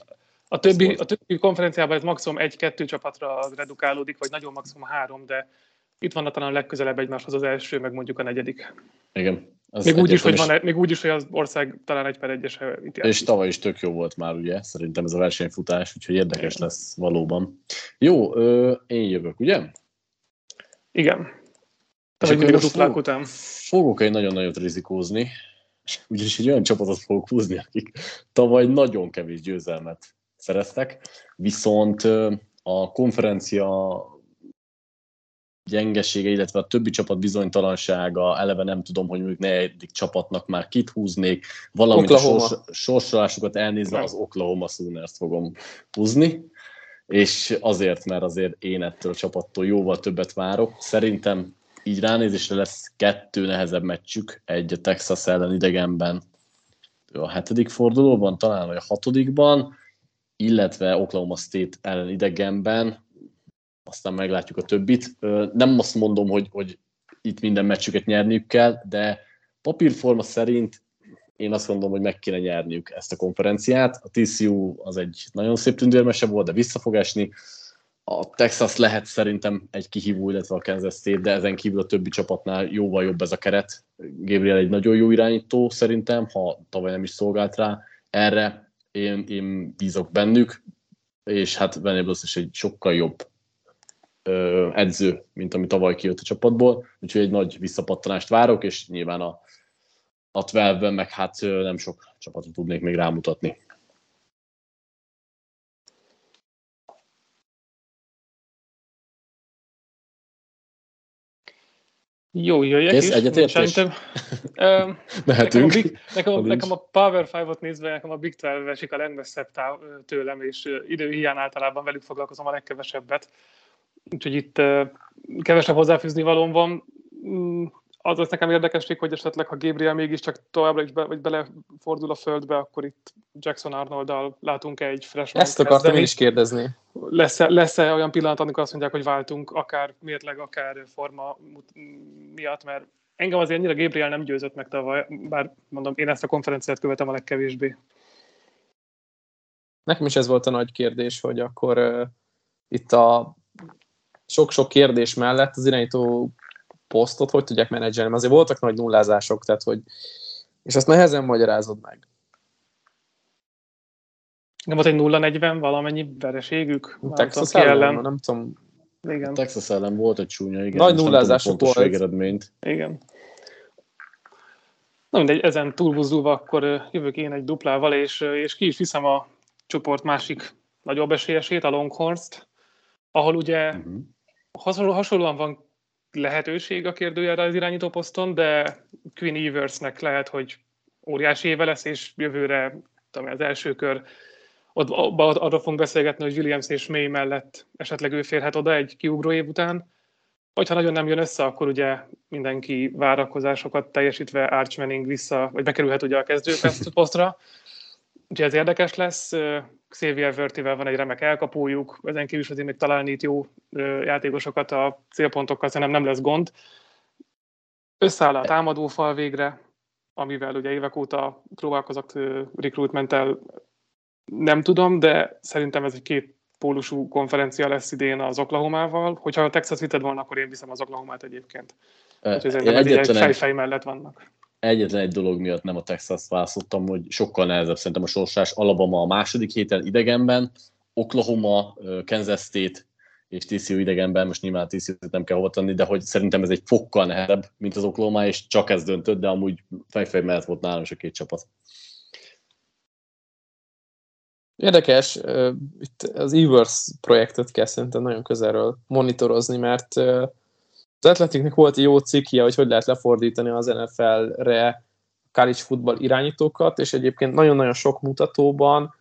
a többi, a többi konferenciában ez maximum egy-kettő csapatra redukálódik, vagy nagyon maximum három, de itt van talán legközelebb egymáshoz az első, meg mondjuk a negyedik. Igen. Az még úgy, is, hogy van, még úgy is, hogy az ország talán egy per egyes És tavaly is tök jó volt már, ugye? Szerintem ez a versenyfutás, úgyhogy érdekes Igen. lesz valóban. Jó, ö, én jövök, ugye? Igen. Te vagy mindig a duplák fog, után. Fogok egy nagyon nagyot rizikózni, ugyanis egy olyan csapatot fogok húzni, akik tavaly nagyon kevés győzelmet szereztek, viszont a konferencia gyengesége, illetve a többi csapat bizonytalansága, eleve nem tudom, hogy mondjuk negyedik csapatnak már kit húznék, valamint Oklahoma. a sors, sorsolásukat elnézve az Oklahoma Sooners fogom húzni, és azért, mert azért én ettől a csapattól jóval többet várok. Szerintem így ránézésre lesz kettő nehezebb meccsük, egy a Texas ellen idegenben a hetedik fordulóban, talán vagy a hatodikban, illetve Oklahoma State ellen idegenben, aztán meglátjuk a többit. Nem azt mondom, hogy, hogy itt minden meccsüket nyerniük kell, de papírforma szerint én azt gondolom, hogy meg kéne nyerniük ezt a konferenciát. A TCU az egy nagyon szép tündérmese volt, de vissza fog esni. A Texas lehet szerintem egy kihívó, illetve a Kansas State, de ezen kívül a többi csapatnál jóval jobb ez a keret. Gabriel egy nagyon jó irányító szerintem, ha tavaly nem is szolgált rá erre. Én, én bízok bennük, és hát Venables is egy sokkal jobb edző, mint ami tavaly kijött a csapatból, úgyhogy egy nagy visszapattanást várok, és nyilván a, a 12 meg hát nem sok csapatot tudnék még rámutatni. Jó, jöjjek Kész, is. egyetértés? Szerintem, Mehetünk. Nekem a, Big, nekem, a, nekem a Power 5-ot nézve, nekem a Big 12 esik a legmesszebb táv, tőlem, és idő hiány általában velük foglalkozom a legkevesebbet. Úgyhogy itt kevesebb hozzáfűzni valóm van. Mm, az lesz nekem érdekesség, hogy esetleg, ha Gabriel mégiscsak továbbra is be, vagy belefordul a földbe, akkor itt Jackson Arnold-dal látunk egy freshman Ezt akartam én is kérdezni. Lesz-e, lesz-e olyan pillanat, amikor azt mondják, hogy váltunk, akár mérleg, akár forma miatt, mert engem azért annyira Gabriel nem győzött meg tavaly, bár mondom, én ezt a konferenciát követem a legkevésbé. Nekem is ez volt a nagy kérdés, hogy akkor uh, itt a sok-sok kérdés mellett az irányító posztot hogy tudják menedzselni. Azért voltak nagy nullázások, tehát hogy, és azt nehezen magyarázod meg. Nem volt egy 0-40 valamennyi vereségük? Texas ellen, ellen, nem tudom. Igen. A Texas ellen volt egy csúnya, igen. Nagy nullázások volt. végeredményt. Igen. Na mindegy, ezen túlbuzdulva akkor jövök én egy duplával, és, és ki is viszem a csoport másik nagyobb esélyesét, a Longhorns-t, ahol ugye uh-huh. Hasonló, hasonlóan van lehetőség a kérdőjelre az irányító poszton, de Queen Eversnek lehet, hogy óriási éve lesz, és jövőre tudom, az első kör ott, arra fogunk beszélgetni, hogy Williams és May mellett esetleg ő férhet oda egy kiugró év után. Ha nagyon nem jön össze, akkor ugye mindenki várakozásokat teljesítve Arch Manning vissza, vagy bekerülhet ugye a kezdő posztra. Úgyhogy ez érdekes lesz. Xavier Vertivel van egy remek elkapójuk, ezen kívül azért még találni itt jó játékosokat a célpontokkal, szerintem nem lesz gond. Összeáll a támadófal végre, amivel ugye évek óta próbálkozok recruitmenttel, nem tudom, de szerintem ez egy két pólusú konferencia lesz idén az Oklahomával. Hogyha a Texas vited volna, akkor én viszem az Oklahomát egyébként. Úgyhogy ez egy fejfej mellett vannak egyetlen egy dolog miatt nem a Texas választottam, hogy sokkal nehezebb szerintem a sorsás. Alabama a második héten idegenben, Oklahoma, Kansas State és TCU idegenben, most nyilván TCU-t nem kell hova tenni, de hogy szerintem ez egy fokkal nehezebb, mint az Oklahoma, és csak ez döntött, de amúgy fejfej mellett volt nálam is a két csapat. Érdekes, itt az Evers projektet kell szerintem nagyon közelről monitorozni, mert az Atletiknek volt egy jó cikkje, hogy hogy lehet lefordítani az NFL-re college football irányítókat, és egyébként nagyon-nagyon sok mutatóban,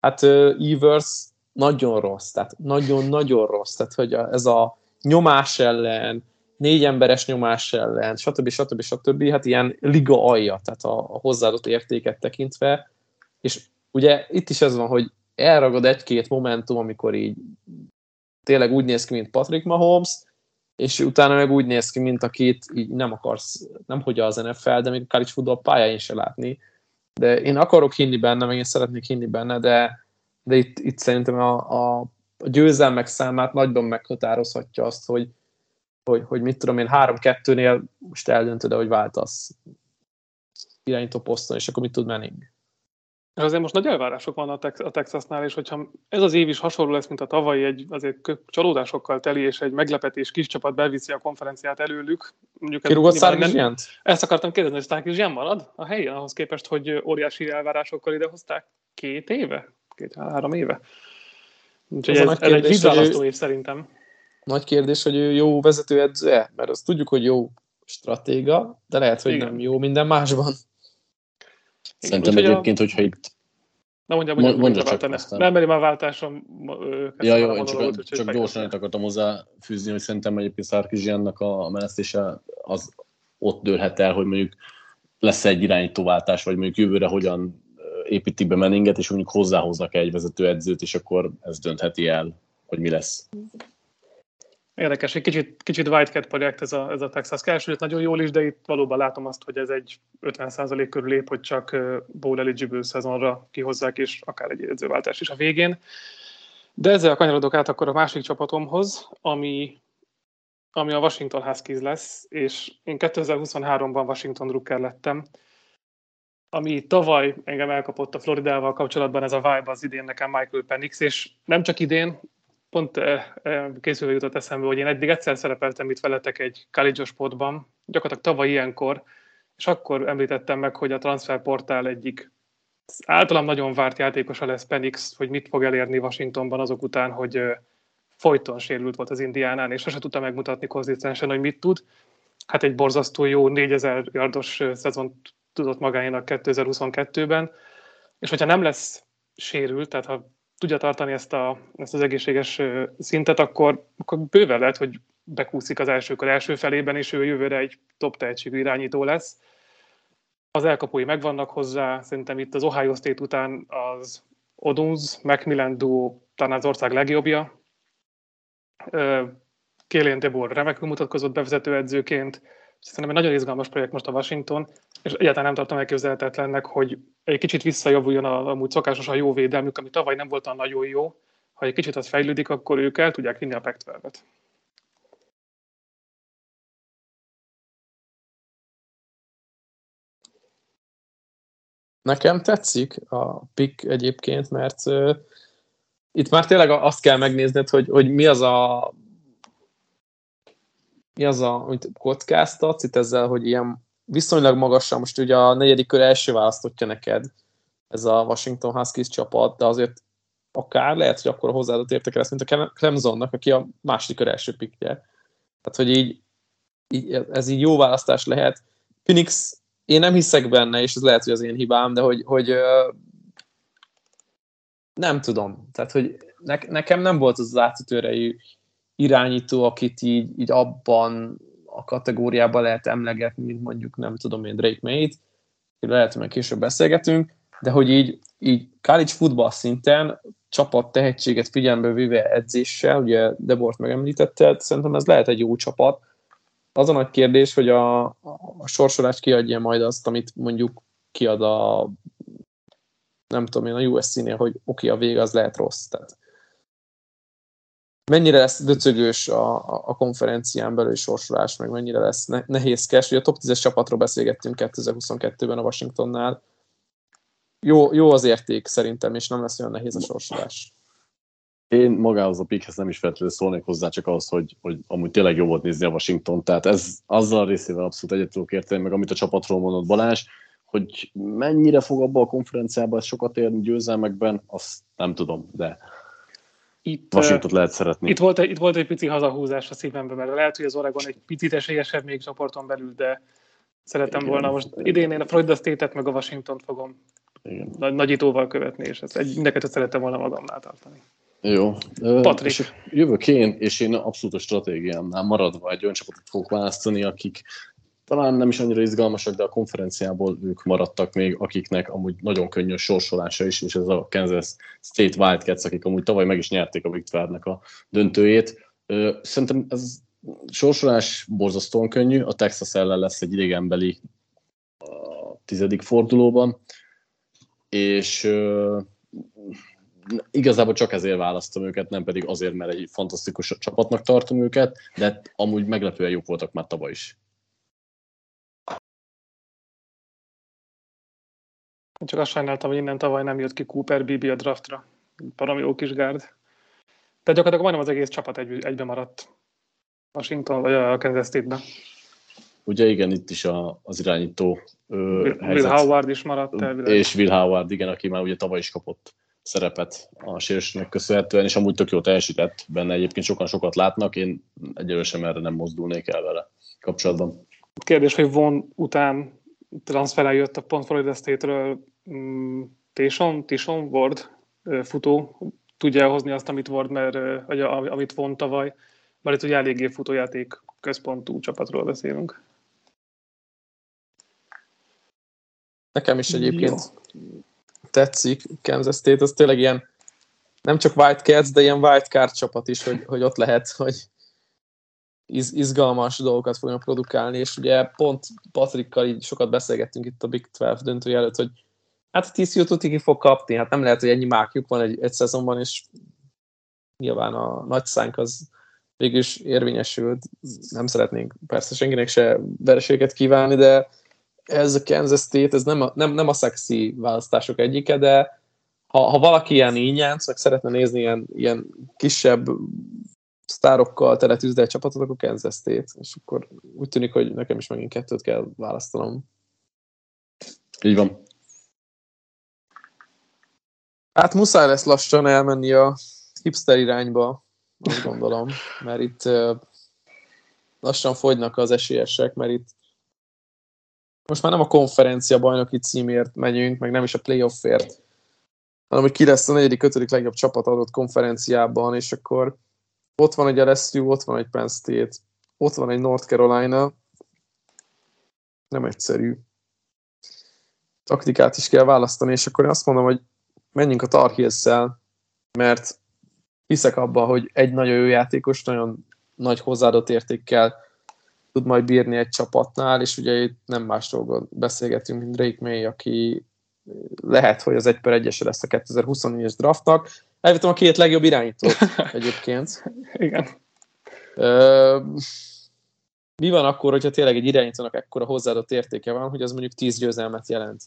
hát Evers nagyon rossz, tehát nagyon-nagyon rossz, tehát hogy ez a nyomás ellen, négy emberes nyomás ellen, stb. stb. stb. hát ilyen liga alja, tehát a, a hozzáadott értéket tekintve, és ugye itt is ez van, hogy elragad egy-két momentum, amikor így tényleg úgy néz ki, mint Patrick Mahomes, és utána meg úgy néz ki, mint akit így nem akarsz, nem hogy az NFL, de még a college football pályáin se látni. De én akarok hinni benne, meg én szeretnék hinni benne, de, de itt, itt szerintem a, a, a győzelmek számát nagyban meghatározhatja azt, hogy, hogy, hogy mit tudom én, 3-2-nél most eldöntöd, hogy váltasz irányító poszton, és akkor mit tud menni? És azért most nagy elvárások van a, Tex- a Texasnál, és hogyha ez az év is hasonló lesz, mint a tavalyi, egy azért csalódásokkal teli, és egy meglepetés kis csapat beviszi a konferenciát előlük. Mondjuk Kirúgott Szárkizsiánt? Ezt akartam kérdezni, hogy Szárkizsián marad a helyén, ahhoz képest, hogy óriási elvárásokkal idehozták két éve? Két-három éve? Úgyhogy ez, ez, egy vizsgálasztó év szerintem. Nagy kérdés, hogy ő jó vezetőedző-e? Mert azt tudjuk, hogy jó stratéga, de lehet, hogy Igen. nem jó minden másban. Szerintem Úgy, egyébként, hogyha itt Na mondja, mondja, mondja, mondja csak aztán. Nem, mert már váltásom. Ja, jó, én csak, csak, csak gyorsan itt akartam hozzáfűzni, hogy szerintem egyébként Szárkizsiannak a menesztése az ott dőlhet el, hogy mondjuk lesz egy irányítóváltás, vagy mondjuk jövőre hogyan építik be Meninget, és mondjuk hozzáhoznak egy vezetőedzőt, és akkor ez döntheti el, hogy mi lesz. Érdekes, egy kicsit, kicsit Whitecat projekt ez a, ez a Texas Elsőt nagyon jól is, de itt valóban látom azt, hogy ez egy 50% körül lép, hogy csak bowl eligible szezonra kihozzák, és akár egy edzőváltás is a végén. De ezzel kanyarodok át akkor a másik csapatomhoz, ami, ami a Washington Huskies lesz, és én 2023-ban Washington Drucker lettem, ami tavaly engem elkapott a Floridával kapcsolatban, ez a vibe az idén nekem Michael Penix, és nem csak idén, pont készülve jutott eszembe, hogy én eddig egyszer szerepeltem itt veletek egy college spotban, gyakorlatilag tavaly ilyenkor, és akkor említettem meg, hogy a transferportál egyik általam nagyon várt játékosa lesz Penix, hogy mit fog elérni Washingtonban azok után, hogy folyton sérült volt az Indiánán, és sose tudta megmutatni konzisztensen, hogy mit tud. Hát egy borzasztó jó 4000 yardos szezont tudott magáénak 2022-ben, és hogyha nem lesz sérült, tehát ha tudja tartani ezt, a, ezt az egészséges szintet, akkor, akkor bőven lehet, hogy bekúszik az elsőkor első felében, és ő jövőre egy top tehetségű irányító lesz. Az elkapói megvannak hozzá, szerintem itt az Ohio State után az Odunz, Macmillan duo talán az ország legjobbja. Kélén Debor remekül mutatkozott bevezetőedzőként, Szerintem egy nagyon izgalmas projekt most a Washington, és egyáltalán nem tartom elképzelhetetlennek, hogy egy kicsit visszajavuljon a, amúgy szokásos a jó védelmük, ami tavaly nem volt a nagyon jó. Ha egy kicsit az fejlődik, akkor ők el tudják vinni a pac -12-et. Nekem tetszik a pick egyébként, mert uh, itt már tényleg azt kell megnézned, hogy, hogy mi az a mi az, a, amit kockáztatsz itt ezzel, hogy ilyen viszonylag magasan, most ugye a negyedik kör első választotja neked ez a Washington Huskies csapat, de azért akár lehet, hogy akkor hozzáadott értek lesz, mint a Clemsonnak, aki a második kör első pikje. Tehát, hogy így, így, ez így jó választás lehet. Phoenix, én nem hiszek benne, és ez lehet, hogy az én hibám, de hogy, hogy nem tudom. Tehát, hogy ne, nekem nem volt az átütőrejű irányító, akit így, így abban a kategóriában lehet emlegetni, mint mondjuk nem tudom én Drake May-t, lehet, hogy később beszélgetünk, de hogy így, így college football szinten csapat tehetséget figyelembe véve edzéssel, ugye Debort megemlítette, szerintem ez lehet egy jó csapat. Az a nagy kérdés, hogy a, a sorsolás kiadja majd azt, amit mondjuk kiad a nem tudom én, a USC-nél, hogy oké, okay, a vége az lehet rossz. Tehát mennyire lesz döcögős a, a konferencián belül sorsolás, meg mennyire lesz nehézkes. Ugye a top 10-es csapatról beszélgettünk 2022-ben a Washingtonnál. Jó, jó az érték szerintem, és nem lesz olyan nehéz a sorsolás. Én magához a pikhez nem is feltétlenül szólnék hozzá, csak ahhoz, hogy, hogy amúgy tényleg jó volt nézni a Washington. Tehát ez azzal a részével abszolút egyet tudok érteni, meg amit a csapatról mondott Balázs, hogy mennyire fog abba a konferenciában sokat érni győzelmekben, azt nem tudom, de itt, Washington lehet szeretni. Itt volt, egy, itt volt egy pici hazahúzás a szívemben, mert lehet, hogy az Oregon egy picit esélyesebb még csoporton belül, de szerettem Igen. volna most idén én a Florida State-et meg a Washington fogom Igen. Nagy, nagyítóval követni, és ezt egy, mindeket szerettem volna magamnál tartani. Jó. Patrik. És jövök én, és én abszolút a stratégiámnál maradva egy olyan csapatot fogok választani, akik talán nem is annyira izgalmasak, de a konferenciából ők maradtak még, akiknek amúgy nagyon könnyű sorsolása is, és ez a Kansas State Wildcats, akik amúgy tavaly meg is nyerték a Big a döntőjét. Szerintem ez sorsolás borzasztóan könnyű, a Texas ellen lesz egy idegenbeli a tizedik fordulóban, és igazából csak ezért választom őket, nem pedig azért, mert egy fantasztikus csapatnak tartom őket, de amúgy meglepően jók voltak már tavaly is. Csak azt sajnáltam, hogy innen tavaly nem jött ki Cooper Bibi a draftra. Baromi jó kis gárd. De gyakorlatilag majdnem az egész csapat egy, egybe maradt. Washington vagy a Kansas State-ben. Ugye igen, itt is a, az irányító ö, Will, helyzet. Will Howard is maradt elvileg. És Will Howard, igen, aki már ugye tavaly is kapott szerepet a sérülésnek köszönhetően, és amúgy tök jó teljesített benne. Egyébként sokan sokat látnak, én egyelőre sem erre nem mozdulnék el vele kapcsolatban. Kérdés, hogy von után transferál jött a pont Florida State-ről mm, Tishon, Tishon Ward futó, tudja elhozni azt, amit Ward, mert, vagy amit von tavaly, mert itt ugye eléggé futójáték központú csapatról beszélünk. Nekem is egyébként Jó. tetszik Kansas State, az tényleg ilyen nem csak White Cats, de ilyen White Card csapat is, hogy, hogy ott lehet, hogy iz, izgalmas dolgokat fognak produkálni, és ugye pont Patrikkal így sokat beszélgettünk itt a Big 12 döntője előtt, hogy hát a TCU tudni ki fog kapni, hát nem lehet, hogy ennyi mákjuk van egy, egy szezonban, és nyilván a nagy szánk az végül is érvényesült. Nem szeretnénk persze senkinek se vereséget kívánni, de ez a Kansas State, ez nem a, nem, nem a szexi választások egyike, de ha, ha valaki ilyen ínyánc, meg szeretne nézni ilyen, ilyen kisebb sztárokkal teletűzdelt csapatot, akkor Kansas State, és akkor úgy tűnik, hogy nekem is megint kettőt kell választanom. Így van. Hát muszáj lesz lassan elmenni a hipster irányba, azt gondolom, mert itt lassan fogynak az esélyesek, mert itt most már nem a konferencia bajnoki címért megyünk, meg nem is a playoffért, hanem hogy ki lesz a negyedik, ötödik legjobb csapat adott konferenciában, és akkor ott van egy LSU, ott van egy Penn State, ott van egy North Carolina, nem egyszerű. Taktikát is kell választani, és akkor én azt mondom, hogy menjünk a Tar mert hiszek abban, hogy egy nagyon jó játékos, nagyon nagy hozzáadott értékkel tud majd bírni egy csapatnál, és ugye itt nem másról beszélgetünk, mint Drake May, aki lehet, hogy az 1 per 1 lesz a 2024-es draftnak. Elvettem a két legjobb irányítót egyébként. Igen. Ö, mi van akkor, hogyha tényleg egy irányítónak ekkora hozzáadott értéke van, hogy az mondjuk 10 győzelmet jelent?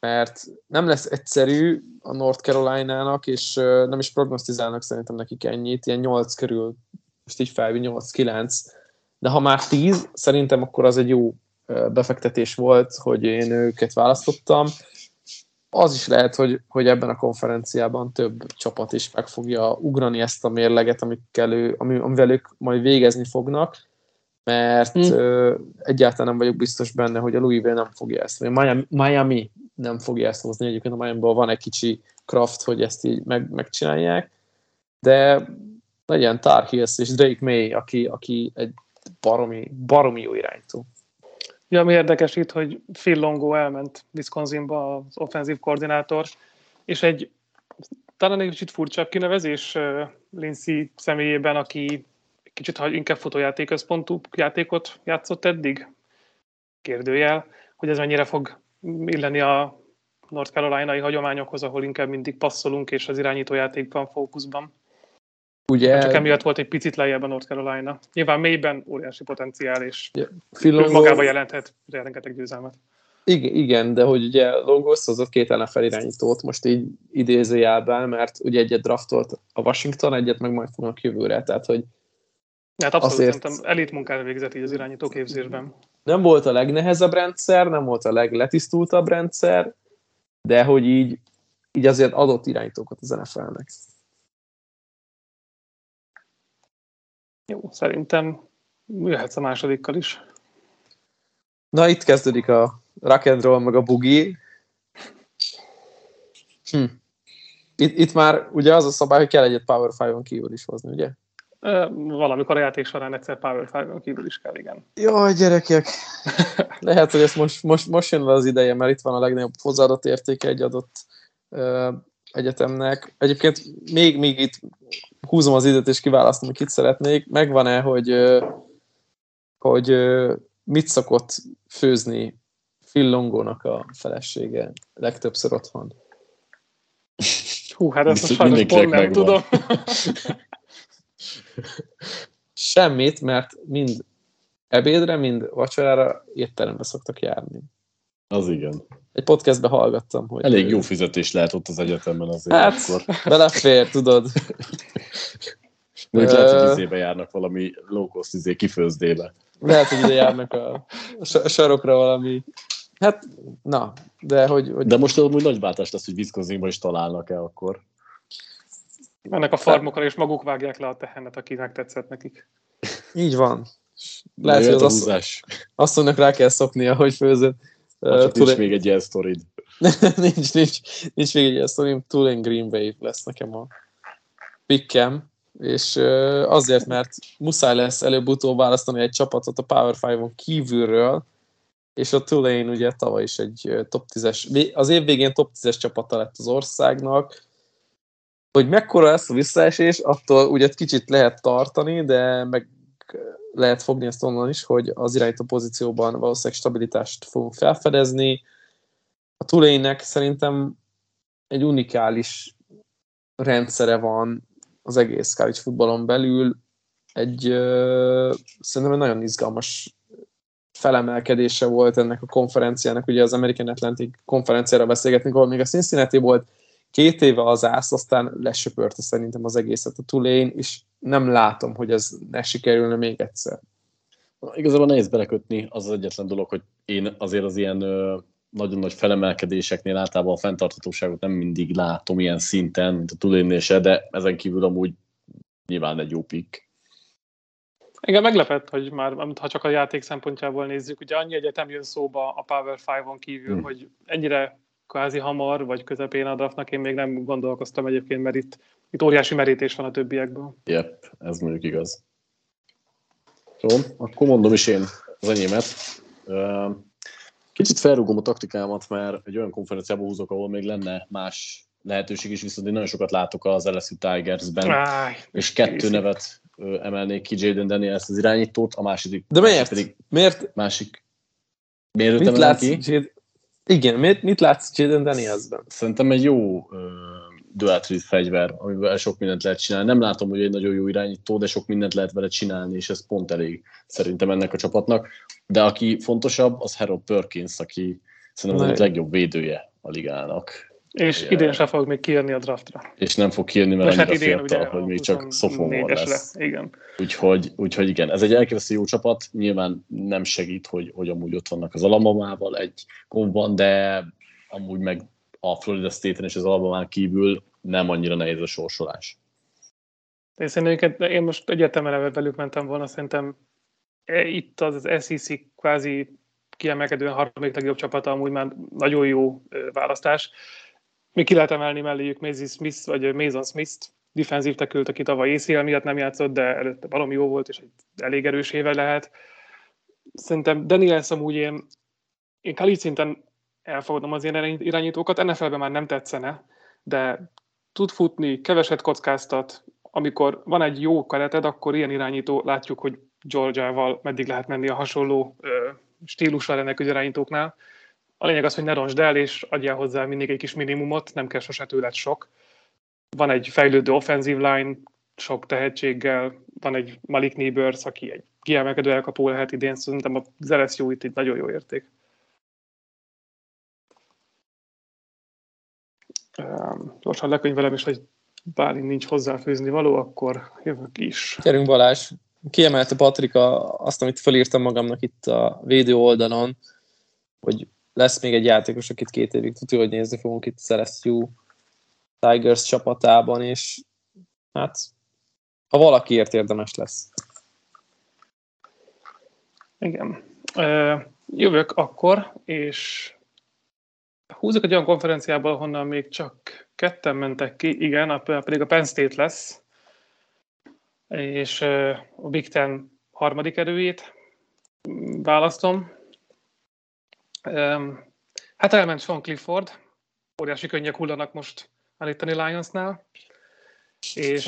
Mert nem lesz egyszerű a North Carolina-nak, és nem is prognosztizálnak szerintem nekik ennyit, ilyen 8 körül, most így felvi 8-9, de ha már 10, szerintem akkor az egy jó befektetés volt, hogy én őket választottam. Az is lehet, hogy, hogy ebben a konferenciában több csapat is meg fogja ugrani ezt a mérleget, amikkel ő, amivel ők majd végezni fognak, mert hmm. ö, egyáltalán nem vagyok biztos benne, hogy a Louisville nem fogja ezt, vagy Miami, Miami nem fogja ezt hozni. Egyébként a miami van egy kicsi craft, hogy ezt így meg, megcsinálják, de legyen Tar Heels és Drake May, aki, aki egy baromi, baromi jó iránytó. Ja, ami érdekes itt, hogy Phil Longo elment Wisconsinba, az offenzív koordinátor, és egy talán egy kicsit furcsább kinevezés Lindsay személyében, aki kicsit ha inkább fotójátéközpontú játékot játszott eddig? Kérdőjel, hogy ez mennyire fog illeni a North Carolina-i hagyományokhoz, ahol inkább mindig passzolunk, és az irányítójáték van fókuszban. Ugye... Csak emiatt volt egy picit lejjebb a North Carolina. Nyilván mélyben óriási potenciál, és yeah. Phil magában jelenthet rengeteg győzelmet. Igen, igen, de hogy ugye Longos hozott két NFL irányítót, most így idézőjelben, mert ugye egyet draftolt a Washington, egyet meg majd fognak jövőre, tehát hogy Hát abszolút azért... szerintem elit munkára végzett így az irányító képzésben. Nem volt a legnehezebb rendszer, nem volt a legletisztultabb rendszer, de hogy így, így azért adott irányítókat az NFL-nek. Jó, szerintem jöhetsz a másodikkal is. Na, itt kezdődik a rock and roll, meg a bugi. Hm. Itt, itt már ugye az a szabály, hogy kell egyet Power 5-on kívül is hozni, ugye? Valamikor a játék során egyszer Power 5-on kívül is kell, igen. Jaj, gyerekek! Lehet, hogy ez most, most, most jön le az ideje, mert itt van a legnagyobb hozzáadott értéke egy adott egyetemnek. Egyébként még, még itt húzom az időt és kiválasztom, hogy kit szeretnék. Megvan-e, hogy, hogy mit szokott főzni Phil Longónak a felesége legtöbbször otthon? Hú, hát ezt a sajnos pont nem tudom. Semmit, mert mind ebédre, mind vacsorára étterembe szoktak járni. Az igen. Egy podcastbe hallgattam, hogy... Elég jó fizetés lehet ott az egyetemben azért hát, akkor. belefér, tudod. Mondjuk lehet, hogy izébe járnak valami low-cost izé kifőzdébe. Lehet, hogy ide járnak a, a sarokra valami... Hát, na, de hogy... hogy... De most amúgy nagy bátás lesz, hogy Wisconsinban is találnak-e akkor. Mennek a farmokra, és maguk vágják le a tehenet, akinek tetszett nekik. Így van. Lehet, hogy az azt, azt mondnak rá kell szoknia, hogy főzött. Csak nincs még egy ilyen sztorid. nincs, nincs, nincs még egy ilyen sztorid. Tulane Green Bay lesz nekem a pickem, és azért, mert muszáj lesz előbb-utóbb választani egy csapatot a Power 5-on kívülről, és a Tulane ugye tavaly is egy top 10-es, az év végén top 10-es csapata lett az országnak, hogy mekkora lesz a visszaesés, attól ugye kicsit lehet tartani, de meg lehet fogni ezt onnan is, hogy az irányító pozícióban valószínűleg stabilitást fogunk felfedezni. A Tulane-nek szerintem egy unikális rendszere van az egész college futballon belül. Egy ö, szerintem egy nagyon izgalmas felemelkedése volt ennek a konferenciának. Ugye az American Atlantic konferenciára beszélgetünk, ahol még a Cincinnati volt két éve az ász, aztán lesöpörte szerintem az egészet a Tulane, és nem látom, hogy ez ne sikerülne még egyszer. Igazából nehéz belekötni, az az egyetlen dolog, hogy én azért az ilyen ö, nagyon nagy felemelkedéseknél általában a fenntarthatóságot nem mindig látom ilyen szinten, mint a tulane se, de ezen kívül amúgy nyilván egy jó pick. Igen, meglepett, hogy már, ha csak a játék szempontjából nézzük, ugye annyi egyetem jön szóba a Power 5-on kívül, hmm. hogy ennyire kvázi hamar, vagy közepén a draftnak én még nem gondolkoztam egyébként, mert itt, itt óriási merítés van a többiekből. Yep, ez mondjuk igaz. Jó, akkor mondom is én az enyémet. Kicsit felrúgom a taktikámat, mert egy olyan konferenciába húzok, ahol még lenne más lehetőség is, viszont én nagyon sokat látok az LSU Tigersben, Áj, és kettő készít. nevet emelnék ki Jaden Daniels az irányítót, a második De miért? pedig miért? másik Miért mit látsz, ki? Jade, igen, mit, mit látsz Jaden Danielsben? Szerintem egy jó uh, dual fegyver, amivel sok mindent lehet csinálni. Nem látom, hogy egy nagyon jó irányító, de sok mindent lehet vele csinálni, és ez pont elég szerintem ennek a csapatnak. De aki fontosabb, az Harold Perkins, aki szerintem az a legjobb védője a ligának. És yeah. idén sem fog még kijönni a draftra. És nem fog kijönni, mert Most annyira hát fiatal, hogy még csak sophomore lesz. lesz. Igen. Úgyhogy, úgyhogy igen, ez egy elképesztő jó csapat, nyilván nem segít, hogy, hogy amúgy ott vannak az Alamamával egy kompban, de amúgy meg a Florida State-en és az Alabamán kívül nem annyira nehéz a sorsolás. Én szerintem én most egyetemen velük mentem volna, szerintem e, itt az, az SEC kvázi kiemelkedően harmadik legjobb csapata, amúgy már nagyon jó választás. Még ki lehet emelni melléjük Maisie Smith, vagy Mason Smith-t, defensív tekült, aki tavaly ACL miatt nem játszott, de előtte valami jó volt, és egy elég erős éve lehet. Szerintem Daniels amúgy én, én Khalid szinten elfogadom az ilyen irányítókat, NFL-ben már nem tetszene, de tud futni, keveset kockáztat, amikor van egy jó kereted, akkor ilyen irányító, látjuk, hogy Georgia-val meddig lehet menni a hasonló ö, stílussal ennek irányítóknál. A lényeg az, hogy ne ronsd el, és adjál hozzá mindig egy kis minimumot, nem kell sose tőled sok. Van egy fejlődő offensive line, sok tehetséggel, van egy Malik Neighbors, aki egy kiemelkedő elkapó lehet idén, szerintem a LSU itt egy nagyon jó érték. Gyorsan lekönyvelem is, hogy Bálint nincs hozzáfőzni való, akkor jövök is. Gyerünk Balázs! Kiemelte Patrika azt, amit felírtam magamnak itt a védő oldalon, hogy lesz még egy játékos, akit két évig tudja, hogy nézni fogunk itt LSU Tigers csapatában, és hát ha valakiért érdemes lesz. Igen. Jövök akkor, és húzok egy olyan konferenciából, honnan még csak ketten mentek ki, igen, pedig a Penn State lesz, és a Big Ten harmadik erőjét választom. Hát elment Sean Clifford, óriási könnyek hullanak most a Littani Lionsnál. És,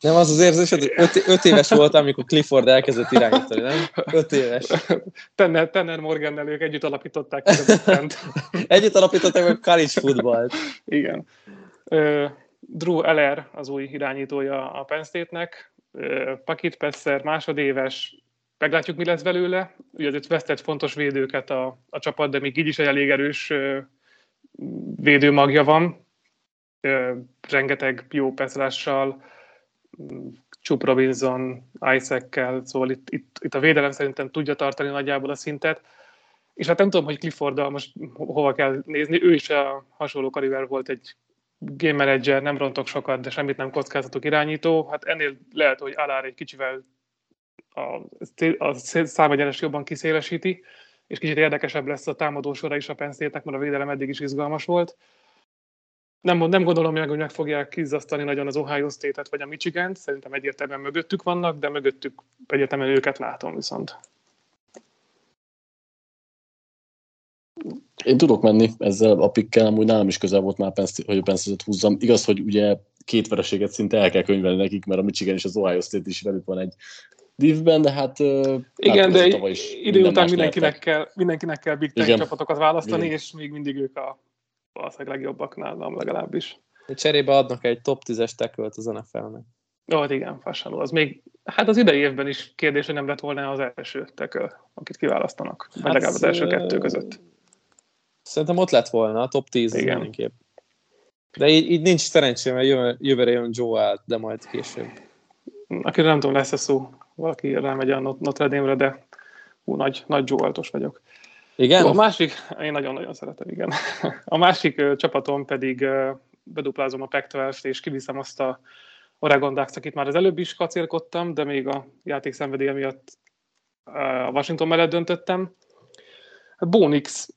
nem az az érzés, hogy öt, öt éves volt, amikor Clifford elkezdett irányítani, nem? Öt éves. Tenner, Tenner morgan ők együtt alapították együtt alapították meg college footballt. Igen. Drew Eller az új irányítója a Penn State-nek. Pakit Pesser másodéves, meglátjuk, mi lesz belőle. Ugye azért vesztett fontos védőket a, a csapat, de még így is egy elég erős védőmagja van. Rengeteg jó peszrással, Csup Robinson, Isaac-kel, szóval itt, itt, itt, a védelem szerintem tudja tartani nagyjából a szintet. És hát nem tudom, hogy clifford most hova kell nézni. Ő is a hasonló kariver volt egy game manager, nem rontok sokat, de semmit nem kockázatok irányító. Hát ennél lehet, hogy Alár egy kicsivel a, a számegyenes jobban kiszélesíti, és kicsit érdekesebb lesz a támadó sora is a Penn mert a védelem eddig is izgalmas volt. Nem, nem gondolom hogy meg fogják kizzasztani nagyon az Ohio State-et vagy a Michigan-t, szerintem egyértelműen mögöttük vannak, de mögöttük egyértelműen őket látom viszont. Én tudok menni ezzel a pikkel, amúgy nálam is közel volt már, hogy a Penn húzzam. Igaz, hogy ugye két vereséget szinte el kell könyvelni nekik, mert a Michigan és az Ohio State is velük van egy divben, de hát igen, de idő után mindenkinek kell, mindenkinek kell Big Ten csapatokat választani, igen. és még mindig ők a valószínűleg legjobbak nálam legalábbis. Cserébe adnak egy top 10-es tekölt az NFL-nek. Ó, hát igen, fasáló. Az még, hát az idei évben is kérdés, hogy nem lett volna az első teköl, akit kiválasztanak. Hát vagy legalább az első kettő között. Szerintem ott lett volna a top 10 igen. mindenképp. De így, így nincs szerencsém, mert jövő, jövőre jön Joe de majd később. Akire nem tudom, lesz-e szó, valaki rámegy a Notre Dame-re, de hú, nagy, nagy Joe vagyok. Igen? A másik, én nagyon-nagyon szeretem, igen. A másik uh, csapatom pedig uh, beduplázom a pac és kiviszem azt a Oregon Ducks, akit már az előbb is kacérkodtam, de még a játék szenvedélye miatt a Washington mellett döntöttem. Bonix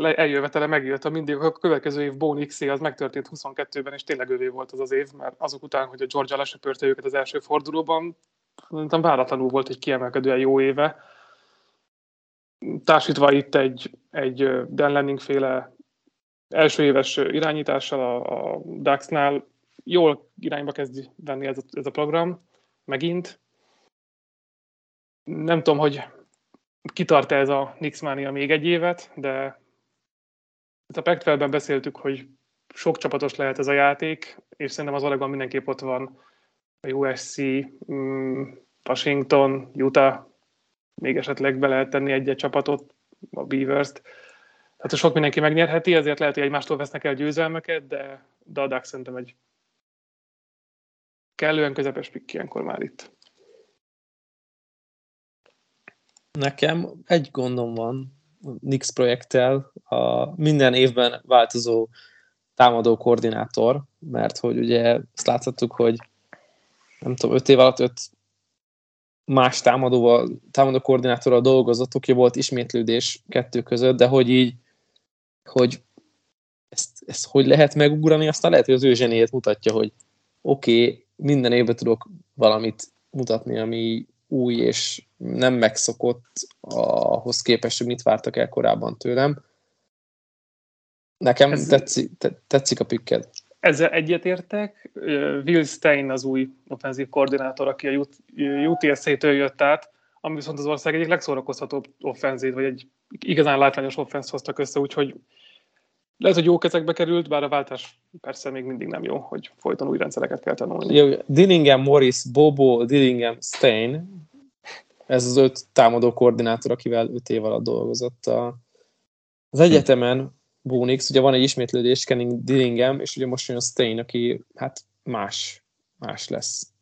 eljövetele megjött, a mindig a következő év Bonixé az megtörtént 22-ben, és tényleg ővé volt az az év, mert azok után, hogy a Georgia lesöpörte őket az első fordulóban, szerintem váratlanul volt egy kiemelkedően jó éve. Társítva itt egy, egy Dan Lenning féle első éves irányítással a, a Daxnál jól irányba kezdi venni ez a, ez a program, megint. Nem tudom, hogy kitart ez a Nixmania még egy évet, de a pac beszéltük, hogy sok csapatos lehet ez a játék, és szerintem az Oregon mindenképp ott van USC, mm, Washington, Utah, még esetleg be lehet tenni egy-egy csapatot, a Beavers-t. Tehát sok mindenki megnyerheti, ezért lehet, hogy egymástól vesznek el győzelmeket, de, de a Ducks szerintem egy kellően közepes pikk ilyenkor már itt. Nekem egy gondom van Nix projekttel, a minden évben változó támadó koordinátor, mert hogy ugye azt láthattuk, hogy nem tudom, öt év alatt öt más támadóval, támadó koordinátorral dolgozott, oké, volt ismétlődés kettő között, de hogy így, hogy ezt, ezt hogy lehet megugrani, aztán lehet, hogy az ő zseniét mutatja, hogy oké, okay, minden évben tudok valamit mutatni, ami új és nem megszokott ahhoz képest, hogy mit vártak el korábban tőlem. Nekem Ez... tetszik, tetszik a pikked. Ezzel egyetértek. Will Stein az új offenzív koordinátor, aki a UTSC-től jött át, ami viszont az ország egyik legszórakoztatóbb offenzív, vagy egy igazán látványos offensz hoztak össze, úgyhogy lehet, hogy jó kezekbe került, bár a váltás persze még mindig nem jó, hogy folyton új rendszereket kell tanulni. Jó, Dillingham, Morris, Bobo, Dillingham, Stein, ez az öt támadó koordinátor, akivel öt év alatt dolgozott. A, az egyetemen Bunix, ugye van egy ismétlődés, Kenning Dillingham, és ugye most jön a Stein, aki hát más, más lesz,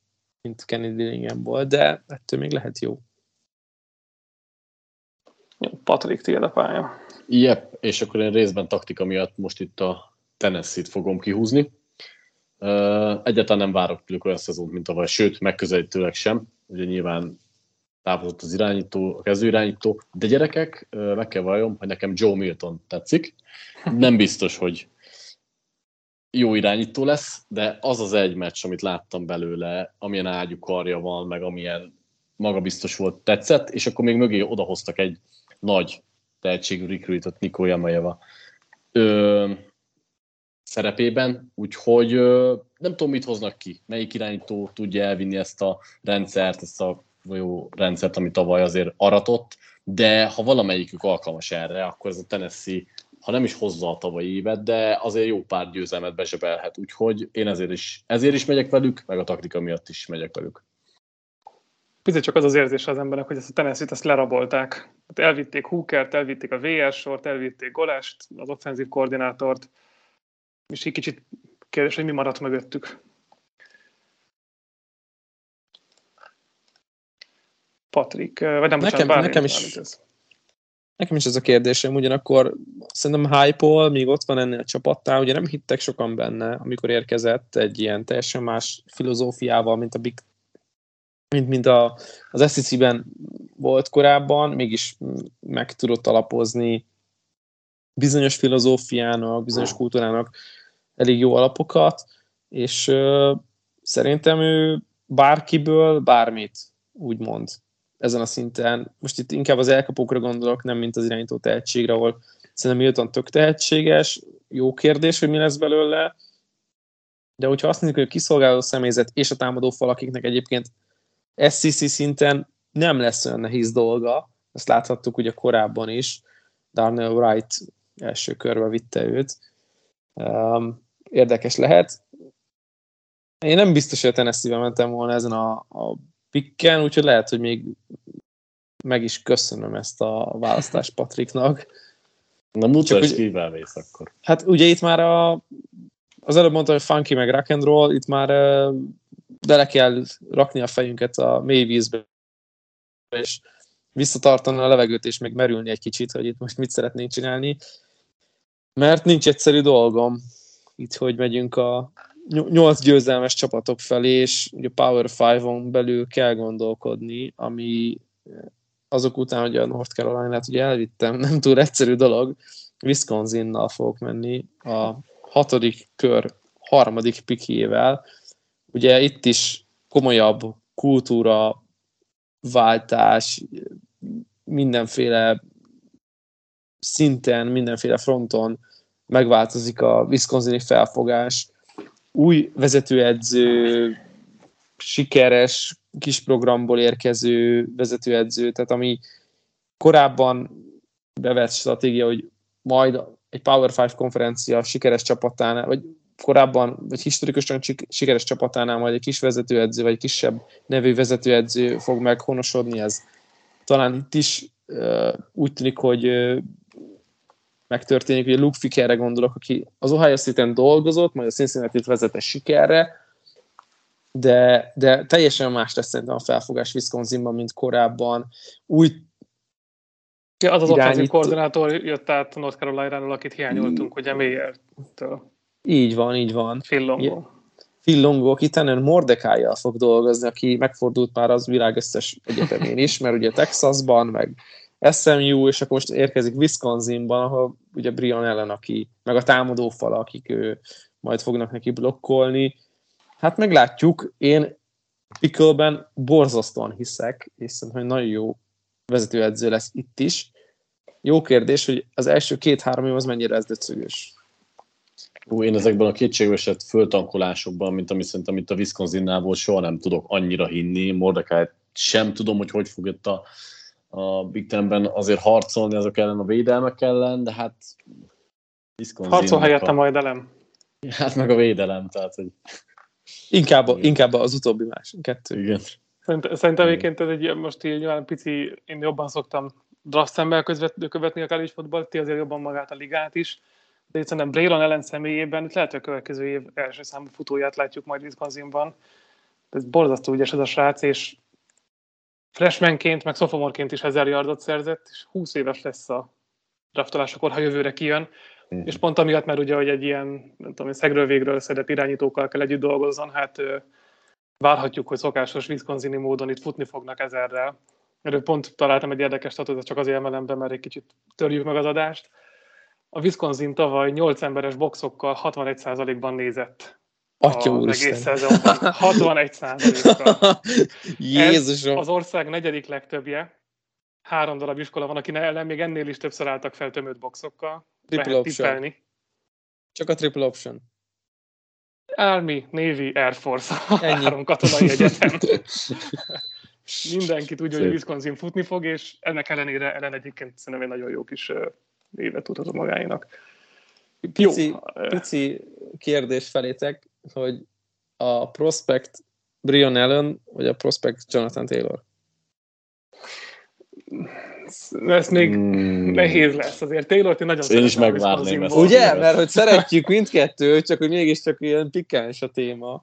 mint Kenny Dillingham volt, de ettől még lehet jó. Patrik, tiéd a pálya. Jep, és akkor én részben taktika miatt most itt a Tennessee-t fogom kihúzni. Egyáltalán nem várok tőlük olyan szezont, mint tavaly, sőt, megközelítőleg sem. Ugye nyilván távozott az irányító, a kezdőirányító, de gyerekek, meg kell valljam, hogy nekem Joe Milton tetszik. Nem biztos, hogy jó irányító lesz, de az az egy meccs, amit láttam belőle, amilyen ágyú karja van, meg amilyen magabiztos volt, tetszett, és akkor még mögé odahoztak egy nagy tehetségű recruitot, Nikó Jamajeva ö, szerepében, úgyhogy ö, nem tudom, mit hoznak ki, melyik irányító tudja elvinni ezt a rendszert, ezt a jó rendszert, ami tavaly azért aratott, de ha valamelyikük alkalmas erre, akkor ez a Tennessee, ha nem is hozza a tavalyi évet, de azért jó pár győzelmet besebelhet, úgyhogy én ezért is, ezért is megyek velük, meg a taktika miatt is megyek velük. Picit csak az az érzés az embernek, hogy ezt a Tennessee-t ezt lerabolták. Hát elvitték Hookert, elvitték a VR sort, elvitték Golest, az offenzív koordinátort, és egy kicsit kérdés, hogy mi maradt mögöttük. Patrik, vagy nem, nekem, bocsánat, nekem is, ez. Nekem is ez a kérdésem, ugyanakkor szerintem hype még ott van ennél a csapattál, ugye nem hittek sokan benne, amikor érkezett egy ilyen teljesen más filozófiával, mint a Big mint, mint a, az SEC-ben volt korábban, mégis meg tudott alapozni bizonyos filozófiának, bizonyos kultúrának elég jó alapokat, és ö, szerintem ő bárkiből bármit úgymond ezen a szinten. Most itt inkább az elkapókra gondolok, nem mint az irányító tehetségre, ahol szerintem Milton tök tehetséges, jó kérdés, hogy mi lesz belőle, de hogyha azt nézzük, hogy a kiszolgáló személyzet és a támadó fal, akiknek egyébként SCC szinten nem lesz olyan nehéz dolga, ezt láthattuk ugye korábban is, Darnell Wright első körbe vitte őt. Um, érdekes lehet. Én nem biztos, hogy a tennessee mentem volna ezen a, a pikken, úgyhogy lehet, hogy még meg is köszönöm ezt a választást Patriknak. Na mutasd ki, vész akkor. Hát ugye itt már a, az előbb mondta, hogy funky meg rock and roll, itt már bele kell rakni a fejünket a mély vízbe, és visszatartani a levegőt, és még merülni egy kicsit, hogy itt most mit szeretnénk csinálni. Mert nincs egyszerű dolgom, itt hogy megyünk a nyolc győzelmes csapatok felé, és ugye Power 5-on belül kell gondolkodni, ami azok után, hogy a North Carolina-t ugye elvittem, nem túl egyszerű dolog, Wisconsin-nal fogok menni a hatodik kör harmadik pikével. Ugye itt is komolyabb kultúra, váltás, mindenféle szinten, mindenféle fronton megváltozik a Wisconsini felfogás. Új vezetőedző, sikeres kis programból érkező vezetőedző, tehát ami korábban bevett stratégia, hogy majd egy Power 5 konferencia sikeres csapatánál, vagy korábban, vagy historikusan sikeres csapatánál majd egy kis vezetőedző, vagy kisebb nevű vezetőedző fog meghonosodni, ez talán itt is úgy tűnik, hogy megtörténik, hogy Luke Fickerre gondolok, aki az Ohio State-en dolgozott, majd a Cincinnati-t vezette sikerre, de, de teljesen más lesz szerintem a felfogás Wisconsinban, mint korábban. Új Ja, az az offenzív koordinátor jött át North Carolina-ról, akit hiányoltunk, ugye Mayer-től. Így van, így van. Fillongó. Fillongó, aki Tanner Mordekájjal fog dolgozni, aki megfordult már az világ összes egyetemén is, mert ugye Texasban, meg SMU, és akkor most érkezik Wisconsinban, ahol ugye Brian ellen, aki, meg a támadó fala, akik ő, majd fognak neki blokkolni. Hát meglátjuk, én Pickleben borzasztóan hiszek, és szerintem, hogy nagyon jó vezetőedző lesz itt is. Jó kérdés, hogy az első két-három év az mennyire ez döcögös. Ú, én ezekben a kétségbeesett föltankolásokban, mint ami szerintem itt a Wisconsinnál volt, soha nem tudok annyira hinni. Mordecai sem tudom, hogy hogy fog itt a, a Big Tenben azért harcolni azok ellen a védelmek ellen, de hát Wisconsin Harcol helyette a... majd elem. Hát meg a védelem, tehát hogy... Inkább, inkább az utóbbi más, kettő. Igen. Szerintem, szerintem egyébként ez egy, most így nyilván pici, én jobban szoktam draft szemmel követni a college football, ti azért jobban magát a ligát is, de itt szerintem Braylon ellen személyében itt lehet, hogy a következő év első számú futóját látjuk majd Wisconsinban. Ez borzasztó ügyes ez a srác, és freshmanként, meg sophomore is ezer yardot szerzett, és 20 éves lesz a draftolásakor, ha jövőre kijön. Mm. És pont amiatt, mert ugye, hogy egy ilyen, nem tudom, szegről végről szedett irányítókkal kell együtt dolgozzon, hát várhatjuk, hogy szokásos Wisconsini módon itt futni fognak ezerrel. Erről pont találtam egy érdekes statutot, csak azért emelem be, mert egy kicsit törjük meg az adást. A Wisconsin tavaly 8 emberes boxokkal 61%-ban nézett Atya az úristen. egész szezonban. 61 százalékkal. Jézusom. az ország negyedik legtöbbje. Három darab iskola van, aki ellen még ennél is többször álltak fel tömött boxokkal. Triple option. Tippelni. Csak a triple option. Army, Navy, Air Force, Ennyi. három katonai egyetem. Mindenki tudja, hogy Wisconsin futni fog, és ennek ellenére ellen egyébként szerintem egy nagyon jó kis évet tudhatott magáénak. Pici, jó. pici kérdés felétek, hogy a prospect Brian Allen, vagy a prospect Jonathan Taylor? ez még mm. nehéz lesz. Azért taylor én nagyon Én is megvárném ezt. Ugye? Mert hogy szeretjük mindkettőt, csak hogy mégiscsak ilyen pikáns a téma.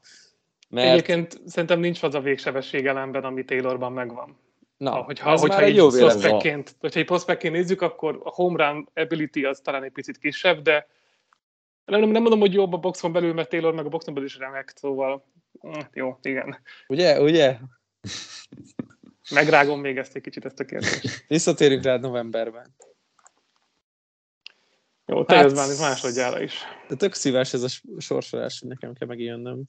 Mert... Egyébként szerintem nincs az a végsebesség elemben, ami Taylorban megvan. Na, hogyha, ez hogyha már egy jó prospektként, hogyha egy prospektként nézzük, akkor a home run ability az talán egy picit kisebb, de nem, nem mondom, hogy jobb a boxon belül, mert Taylor meg a boxon belül is remek, szóval hm, jó, igen. Ugye, ugye? Megrágom még ezt egy kicsit, ezt a kérdést. Visszatérünk rád novemberben. Jó, te hát, már másodjára is. De tök szíves ez a sorsolás, hogy nekem kell megjönnöm.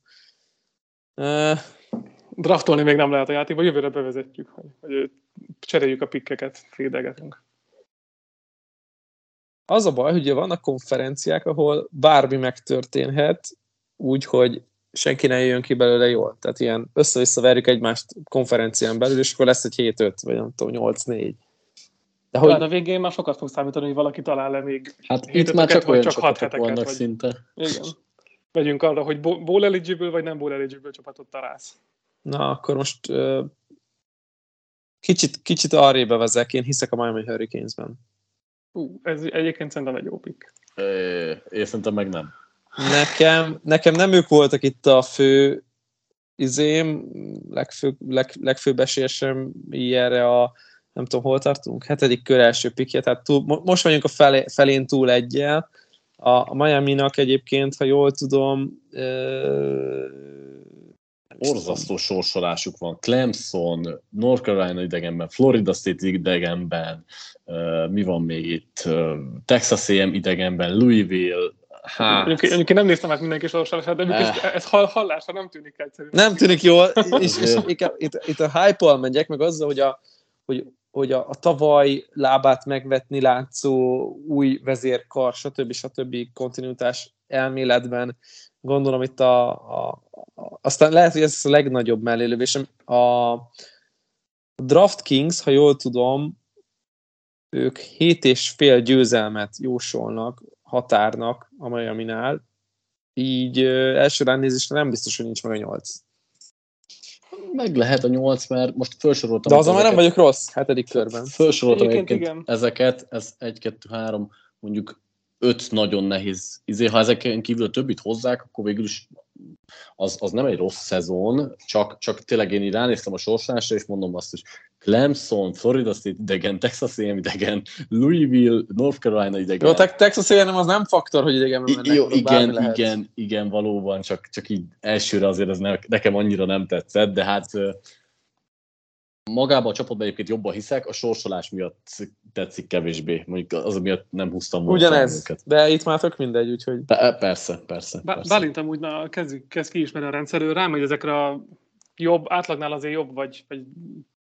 Uh, Draftolni még nem lehet a játékba, jövőre bevezetjük, hogy, hogy cseréljük a pikkeket, fédegetünk. Az a baj, hogy vannak konferenciák, ahol bármi megtörténhet, úgy, hogy senki ne jöjjön ki belőle jól. Tehát ilyen össze-vissza verjük egymást konferencián belül, és akkor lesz egy 7-5, vagy nem tudom, 8-4. De hogy... a végén már sokat fog számítani, hogy valaki talál le még Hát itt már csak olyan csak csapatok vannak vagy... szinte. Igen. Megyünk arra, hogy bowl eligible vagy nem bowl eligible csapatot találsz. Na, akkor most uh, kicsit, kicsit arrébb vezek, én hiszek a Miami Hurricanes-ben. Uh, ez egyébként szerintem egy jó pick. Én szerintem meg nem. Nekem, nekem nem ők voltak itt a fő izém, legfő, leg, legfőbb esélyesem ilyenre a nem tudom, hol tartunk, hetedik kör első pikje, tehát túl, most vagyunk a felé, felén túl egyel. A, a Miami-nak egyébként, ha jól tudom, Orzasztó sorsolásuk van. Clemson, North Carolina idegenben, Florida State idegenben, uh, mi van még itt? Uh, Texas A&M idegenben, Louisville, Hát. Mondjuk én nem néztem át mindenki sorsolását, de eh. ez hallásra nem tűnik egyszerű. Nem tűnik jól, és, és itt, itt a hype-al megyek, meg azzal, hogy, a, hogy, hogy a, a tavaly lábát megvetni látszó új vezérkar, stb. stb. kontinuitás elméletben gondolom itt a, a, a aztán lehet, hogy ez a legnagyobb mellélövésem. A Draft Kings, ha jól tudom, ők hét és fél győzelmet jósolnak határnak a Miami-nál, így első ránézésre nem biztos, hogy nincs meg a nyolc. Meg lehet a nyolc, mert most felsoroltam. De azon már nem vagyok rossz, hetedik körben. Felsoroltam egyébként, egyébként ezeket, ez egy, kettő, három, mondjuk öt nagyon nehéz. Izé, ha ezeken kívül a többit hozzák, akkor végül is az, az nem egy rossz szezon, csak, csak tényleg én így ránéztem a sorsásra, és mondom azt is, Clemson, Florida State idegen, Texas A&M idegen, Louisville, North Carolina idegen. Jó, Texas A&M az nem faktor, hogy idegen mennek. Jó, igen, lehet. igen, igen, valóban, csak, csak így elsőre azért ez ne, nekem annyira nem tetszett, de hát magában a csapatban egyébként jobban hiszek, a sorsolás miatt tetszik kevésbé. Mondjuk az miatt nem húztam volna Ugyanez, őket. de itt már tök mindegy, úgyhogy... De, e, persze, persze. persze. Bálint amúgy na, kezd, kezd kiismerni a rendszerről, rámegy ezekre a jobb, átlagnál azért jobb, vagy, vagy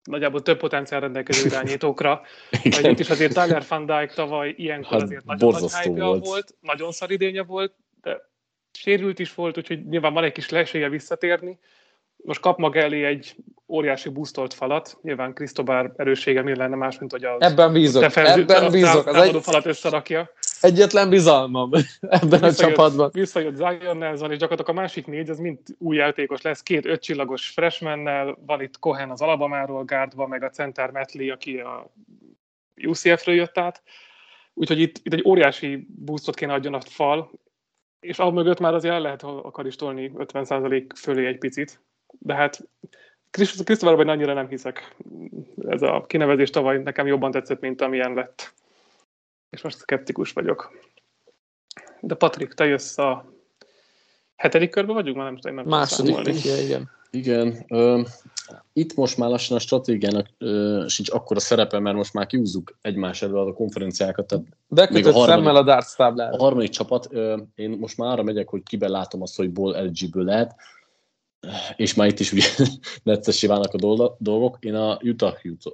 nagyjából több potenciál rendelkező irányítókra. Vagy itt is azért Tyler Van Dijk tavaly ilyenkor hát azért nagyon nagy hype volt. volt, nagyon szar idénye volt, de sérült is volt, úgyhogy nyilván van egy kis lesélye visszatérni most kap maga elé egy óriási busztolt falat, nyilván Krisztobár erőssége mi lenne más, mint hogy az Ebben bízok, defenzi, ebben bízok. Az egy... falat összerakja. Egyetlen bizalmam ebben visszajött, a csapatban. Visszajött Zion Nelson, és gyakorlatilag a másik négy, az mind új játékos lesz, két ötcsillagos freshmannel, van itt Cohen az Alabamáról, Gárdva, meg a center Metley, aki a UCF-ről jött át. Úgyhogy itt, itt egy óriási boostot kéne adjon a fal, és mögött már azért el lehet, ha akar is tolni 50% fölé egy picit de hát Krisztófárban annyira nem hiszek. Ez a kinevezés tavaly nekem jobban tetszett, mint amilyen lett. És most szkeptikus vagyok. De Patrik, te jössz a hetedik körbe vagyunk? Már nem tudom, nem Második, igen, igen. Igen. Ö, itt most már lassan a stratégiának ö, sincs akkora szerepe, mert most már kiúzzuk egymás elől a konferenciákat. Tehát Bekötött a szemmel a darts táblára. A harmadik csapat, ö, én most már arra megyek, hogy kiben látom azt, hogy ból eligible lehet és már itt is ugye neccesé válnak a dolgok, én a Utah Utah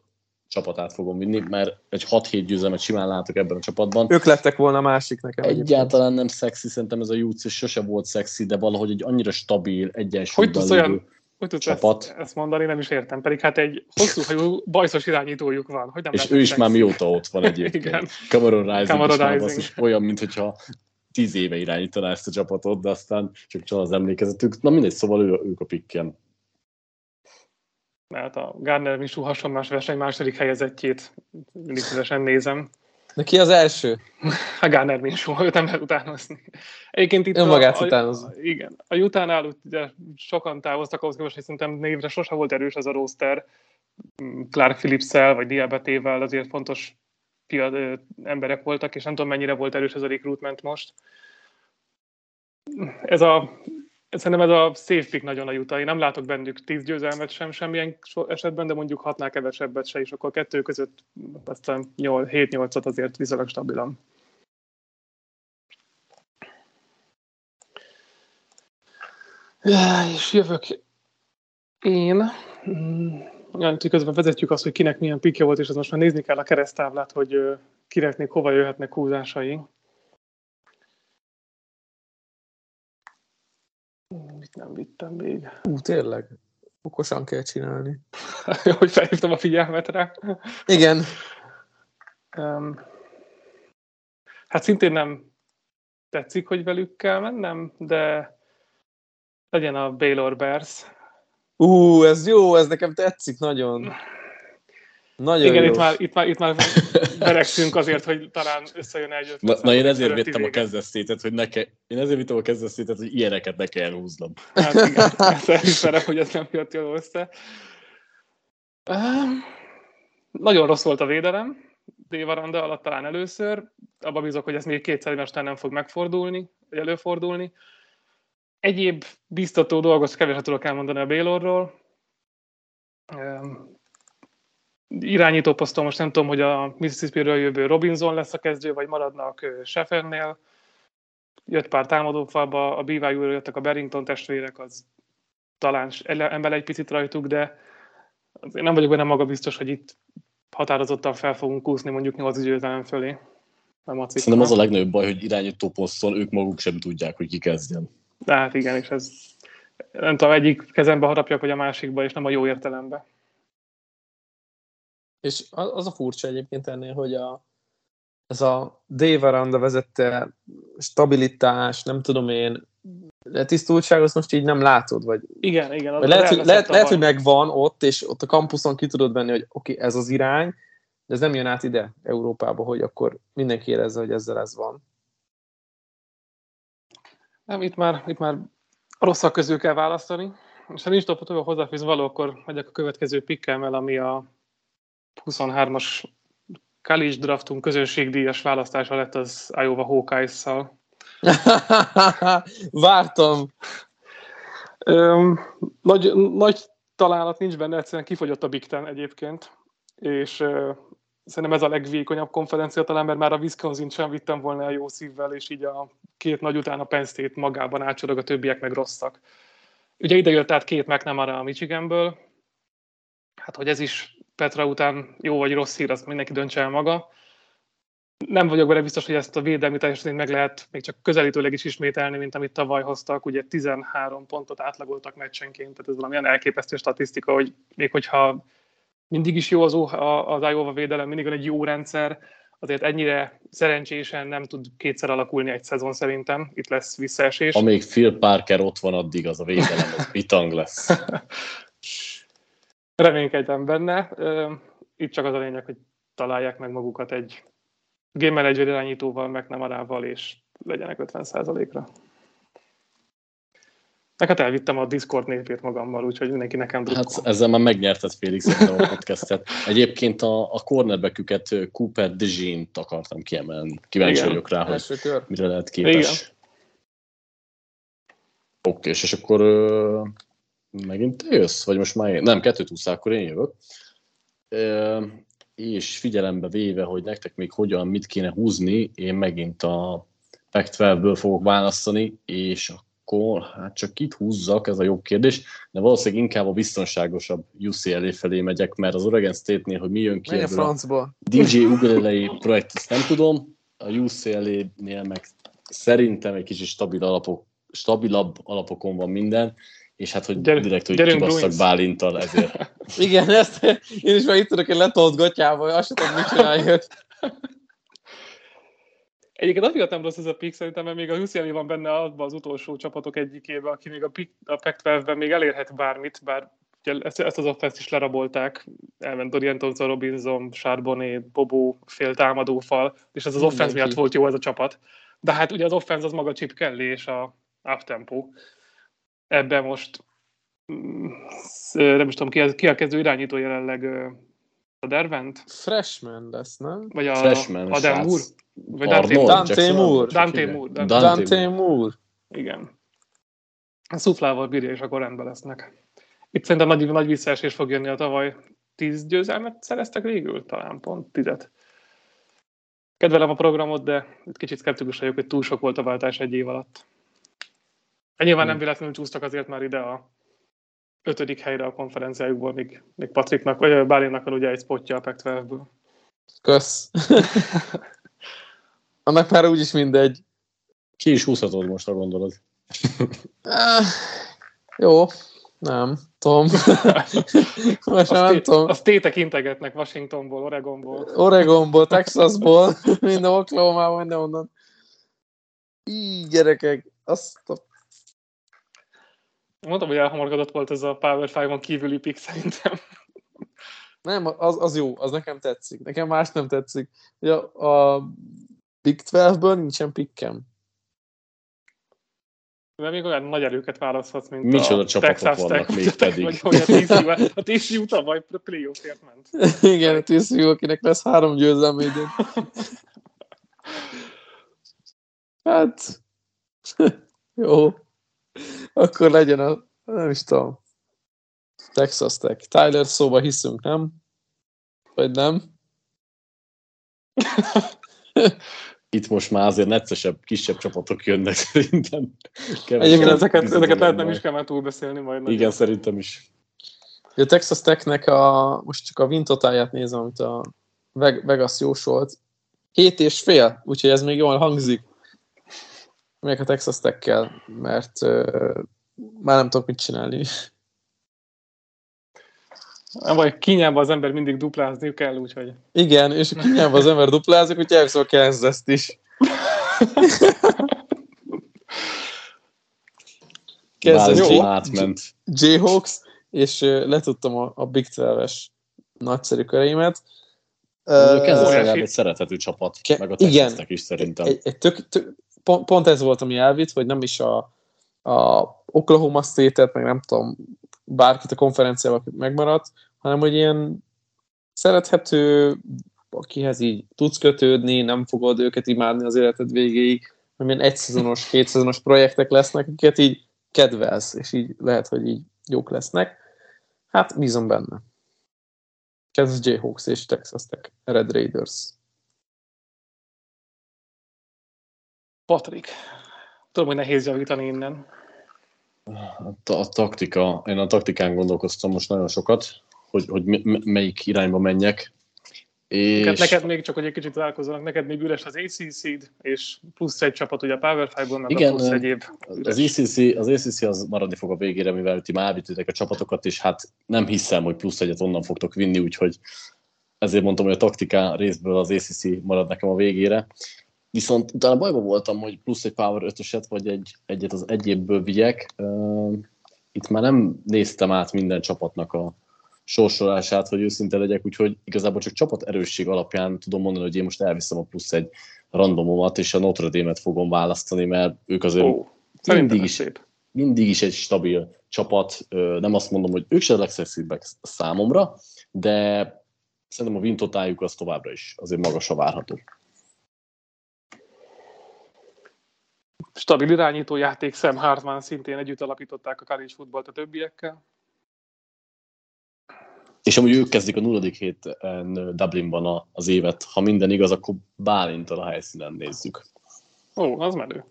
csapatát fogom vinni, mert egy 6-7 győzelmet simán látok ebben a csapatban. Ők lettek volna másik nekem. Egyáltalán nem szexi, szerintem ez a és sose volt szexi, de valahogy egy annyira stabil, egyensúlyban hogy olyan, hogy tudsz csapat. Ezt, ezt, mondani, nem is értem. Pedig hát egy hosszú hajú bajszos irányítójuk van. Hogy nem és ő is szexi. már mióta ott van egyébként. Cameron Rising, Cameron Rising. Is, is olyan, mintha tíz éve irányítaná ezt a csapatot, de aztán csak csak az emlékezetük. Na mindegy, szóval ő, ők a pikkem. Mert a Gardner Minshew hasonlás verseny második helyezettjét mindig szívesen nézem. De ki az első? A Gardner Minshew, őt nem lehet utánozni. Egyébként itt Önmagát a, a, Igen. A utánál ugye sokan távoztak ahhoz képest, hogy szerintem névre sose volt erős ez a roster. Clark Phillips-szel, vagy Diabetével azért fontos fiad, emberek voltak, és nem tudom, mennyire volt erős ez a recruitment most. Ez a, szerintem ez a safe pick nagyon a jutai. Nem látok bennük tíz győzelmet sem semmilyen esetben, de mondjuk hatnál kevesebbet se, és akkor kettő között aztán 7-8-at azért viszonylag stabilan. Ja, és jövök én. Olyan, közben vezetjük azt, hogy kinek milyen pikje volt, és az most már nézni kell a keresztáblát, hogy kinek még hova jöhetnek húzásai. Mit nem vittem még? Ú, tényleg. Okosan kell csinálni. hogy felhívtam a figyelmet rá. Igen. Um, hát szintén nem tetszik, hogy velük kell mennem, de legyen a Baylor Bears. Ú, ez jó, ez nekem tetszik nagyon. Nagyon Igen, jó. itt már, itt már, itt már beregszünk azért, hogy talán összejön egy Na, na én ezért vittem a kezdesztétet, hogy ne ke... én ezért vittem a kezdesztétet, hogy ilyeneket ne kell húznom. Hát igen, ezt elismerem, hogy ez nem jött jól össze. Um, nagyon rossz volt a védelem, Dévaranda alatt talán először. Abba bízok, hogy ez még kétszer egymásnál nem fog megfordulni, vagy előfordulni. Egyéb biztató dolgot keveset tudok elmondani a Baylorról. Um, irányító poszton most nem tudom, hogy a Mississippi-ről jövő Robinson lesz a kezdő, vagy maradnak Sheffernél. Jött pár támadófalba, a BYU-ról jöttek a Barrington testvérek, az talán emel egy picit rajtuk, de azért nem vagyok benne maga biztos, hogy itt határozottan fel fogunk kúszni mondjuk 8 győzelem fölé. A macikra. Szerintem az a legnagyobb baj, hogy irányító poszton ők maguk sem tudják, hogy ki kezdjen. Hát igen, és ez nem tudom, egyik kezembe harapjak, vagy a másikba, és nem a jó értelembe. És az a furcsa egyébként ennél, hogy a, ez a Dave Aranda vezette stabilitás, nem tudom én, de tisztultság, azt most így nem látod, vagy, Igen, igen. vagy lehet, hogy, lehet, lehet, hogy megvan ott, és ott a kampuszon ki tudod venni, hogy oké, okay, ez az irány, de ez nem jön át ide, Európába, hogy akkor mindenki érezze, hogy ezzel ez van. Nem, itt már, itt már a rosszak közül kell választani. És ha nincs tovább hozzáfűzni való, akkor megyek a következő pikkemmel, ami a 23-as college draftunk közönségdíjas választása lett az Iowa Hawkeyes-szal. Vártam. Öm, nagy, nagy találat nincs benne, egyszerűen kifogyott a Big Ten egyébként, és ö, szerintem ez a legvékonyabb konferencia talán, mert már a Wisconsin sem vittem volna el jó szívvel, és így a két nagy után a Penn State magában átsorog, a többiek meg rosszak. Ugye ide jött át két McNamara a Michiganből, hát hogy ez is Petra után jó vagy rossz hír, azt mindenki döntse el maga. Nem vagyok benne biztos, hogy ezt a védelmi teljesítményt meg lehet még csak közelítőleg is ismételni, mint amit tavaly hoztak. Ugye 13 pontot átlagoltak meccsenként, tehát ez valamilyen elképesztő statisztika, hogy még hogyha mindig is jó az, az Iowa védelem, mindig van egy jó rendszer, azért ennyire szerencsésen nem tud kétszer alakulni egy szezon szerintem. Itt lesz visszaesés. Amíg Phil Parker ott van, addig az a védelem, az bitang lesz. Reménykedem benne. Itt csak az a lényeg, hogy találják meg magukat egy game manager irányítóval, meg nem arával, és legyenek 50%-ra. Meg hát elvittem a Discord népét magammal, úgyhogy mindenki nekem drukkol. Hát ezzel már megnyerted Félix a podcastet. Egyébként a, a cornerbacküket Cooper DeJean-t akartam kiemelni. Kíváncsi Igen. vagyok rá, hogy mire lehet képes. Oké, és akkor ö, megint te jössz? Vagy most már én? Nem, kettőt úszál, akkor én jövök. Ö, és figyelembe véve, hogy nektek még hogyan, mit kéne húzni, én megint a Pac-12-ből fogok választani, és akkor hát csak kit húzzak, ez a jobb kérdés, de valószínűleg inkább a biztonságosabb UCLA felé megyek, mert az Oregon State-nél, hogy mi jön ki Menj a ebből a francba. DJ Ugalelei projekt, ezt nem tudom, a UCLA-nél meg szerintem egy kicsit stabil alapok, stabilabb alapokon van minden, és hát, hogy Gyere- direkt, hogy kibasztak. Bálintal ezért. Igen, ezt én is már itt tudok egy letolt gatyába, hogy azt sem tudom, mit csinálja. Egyébként azért nem rossz ez a pick, szerintem, mert még a UCLA van benne abban az utolsó csapatok egyikében, aki még a, pick, a Pac-12-ben még elérhet bármit, bár ugye ezt, ezt az offense is lerabolták, elment Dorian Thompson, Robinson, Charbonnet, Bobo, fél támadófal, és ez az Mindenki. miatt volt jó ez a csapat. De hát ugye az offense az maga Chip Kelly és a up-tempo. Ebben most mm, nem is tudom, ki, ki a kezdő irányító jelenleg a Dervent? Freshman lesz, nem? Vagy a Freshman Adam srác. Moore? Vagy Dante? Dante Moore. Dante? Moore, Dante, Dante Moore. Moore. Igen. A szuflával bírja, és akkor rendben lesznek. Itt szerintem nagy, nagy visszaesés fog jönni a tavaly. Tíz győzelmet szereztek végül, talán pont tizet. Kedvelem a programot, de itt kicsit szkeptikus vagyok, hogy túl sok volt a váltás egy év alatt. Nyilván nem véletlenül csúsztak azért már ide a ötödik helyre a konferenciájukból, még, még Patriknak, vagy Bálinnak van ugye egy spotja a Pac-12-ből. Kösz. Annak már úgyis mindegy. Ki is húzhatod most, ha gondolod. Ah, jó, nem, Tom. Most nem tudom. Azt tétek integetnek Washingtonból, Oregonból. Oregonból, Texasból, minden Oklahoma, minden onnan. Így, gyerekek, azt a... Mondtam, hogy elhamargadott volt ez a Power 5-on kívüli pick szerintem. Nem, az, az jó, az nekem tetszik. Nekem más nem tetszik. Ja, a Big 12-ből nincsen pikkem. De még olyan nagy erőket választhatsz, mint Micsoda a csapatok Texas vannak Tech, még pedig. Vagy hogy a TCU, a tavaly playoffért ment. Igen, a TCU, akinek lesz három győzelme idén. Hát, jó. Akkor legyen a, nem is tudom, Texas Tech. Tyler szóba hiszünk, nem? Vagy nem? Itt most már azért neccesebb, kisebb csapatok jönnek szerintem. Igen, Egyébként ezeket, ezeket lehet nem is kell már túlbeszélni majd. Igen, szerintem is. A Texas Technek a, most csak a win totálját nézem, amit a Veg- Vegas jósolt. 7 és fél, úgyhogy ez még jól hangzik. Még a Texas tech mert uh, már nem tudok mit csinálni. Nem baj, kínjában az ember mindig duplázni kell, úgyhogy... Igen, és kínjában az ember duplázik, úgyhogy elviszem a Kansas-t is. Kansas. Jayhawks, és letudtam a, a Big 12-es nagyszerű köreimet. Kansas óriási- legalább egy szerethető csapat, Ke- meg a igen. Is szerintem. egy, egy tök, tök, pont, pont, ez volt, ami elvitt, hogy nem is a, a Oklahoma State-et, meg nem tudom, bárkit a konferenciával akit megmaradt, hanem hogy ilyen szerethető, akihez így tudsz kötődni, nem fogod őket imádni az életed végéig, hanem ilyen egyszezonos, kétszezonos projektek lesznek, akiket így kedvelsz, és így lehet, hogy így jók lesznek. Hát bízom benne. Kansas Jayhawks és Texas Tech Red Raiders. Patrik. Tudom, hogy nehéz javítani innen. A, taktika, én a taktikán gondolkoztam most nagyon sokat, hogy, hogy melyik irányba menjek. És Neked, neked még csak, hogy egy kicsit találkozzanak, neked még üres az ACC-d, és plusz egy csapat ugye a Power 5-ból, meg Igen, a plusz egyéb az üres. ECC, az ACC az maradni fog a végére, mivel ti már elvittétek a csapatokat, és hát nem hiszem, hogy plusz egyet onnan fogtok vinni, úgyhogy ezért mondtam, hogy a taktika részből az ACC marad nekem a végére. Viszont utána bajban voltam, hogy plusz egy Power 5-öset, vagy egy, egyet az egyébből vigyek. Itt már nem néztem át minden csapatnak a sorsolását, hogy őszinte legyek, úgyhogy igazából csak csapat erősség alapján tudom mondani, hogy én most elviszem a plusz egy randomomat, és a Notre Dame-et fogom választani, mert ők azért szerintem mindig is szép. mindig is egy stabil csapat. Nem azt mondom, hogy ők se a legszexibbek számomra, de szerintem a vintotájuk az továbbra is azért magasra várható. Stabil irányító játék, Sam Hartman szintén együtt alapították a college futballt a többiekkel. És amúgy ők kezdik a nulladik héten Dublinban a- az évet. Ha minden igaz, akkor Bálintal a helyszínen nézzük. Ó, az menő.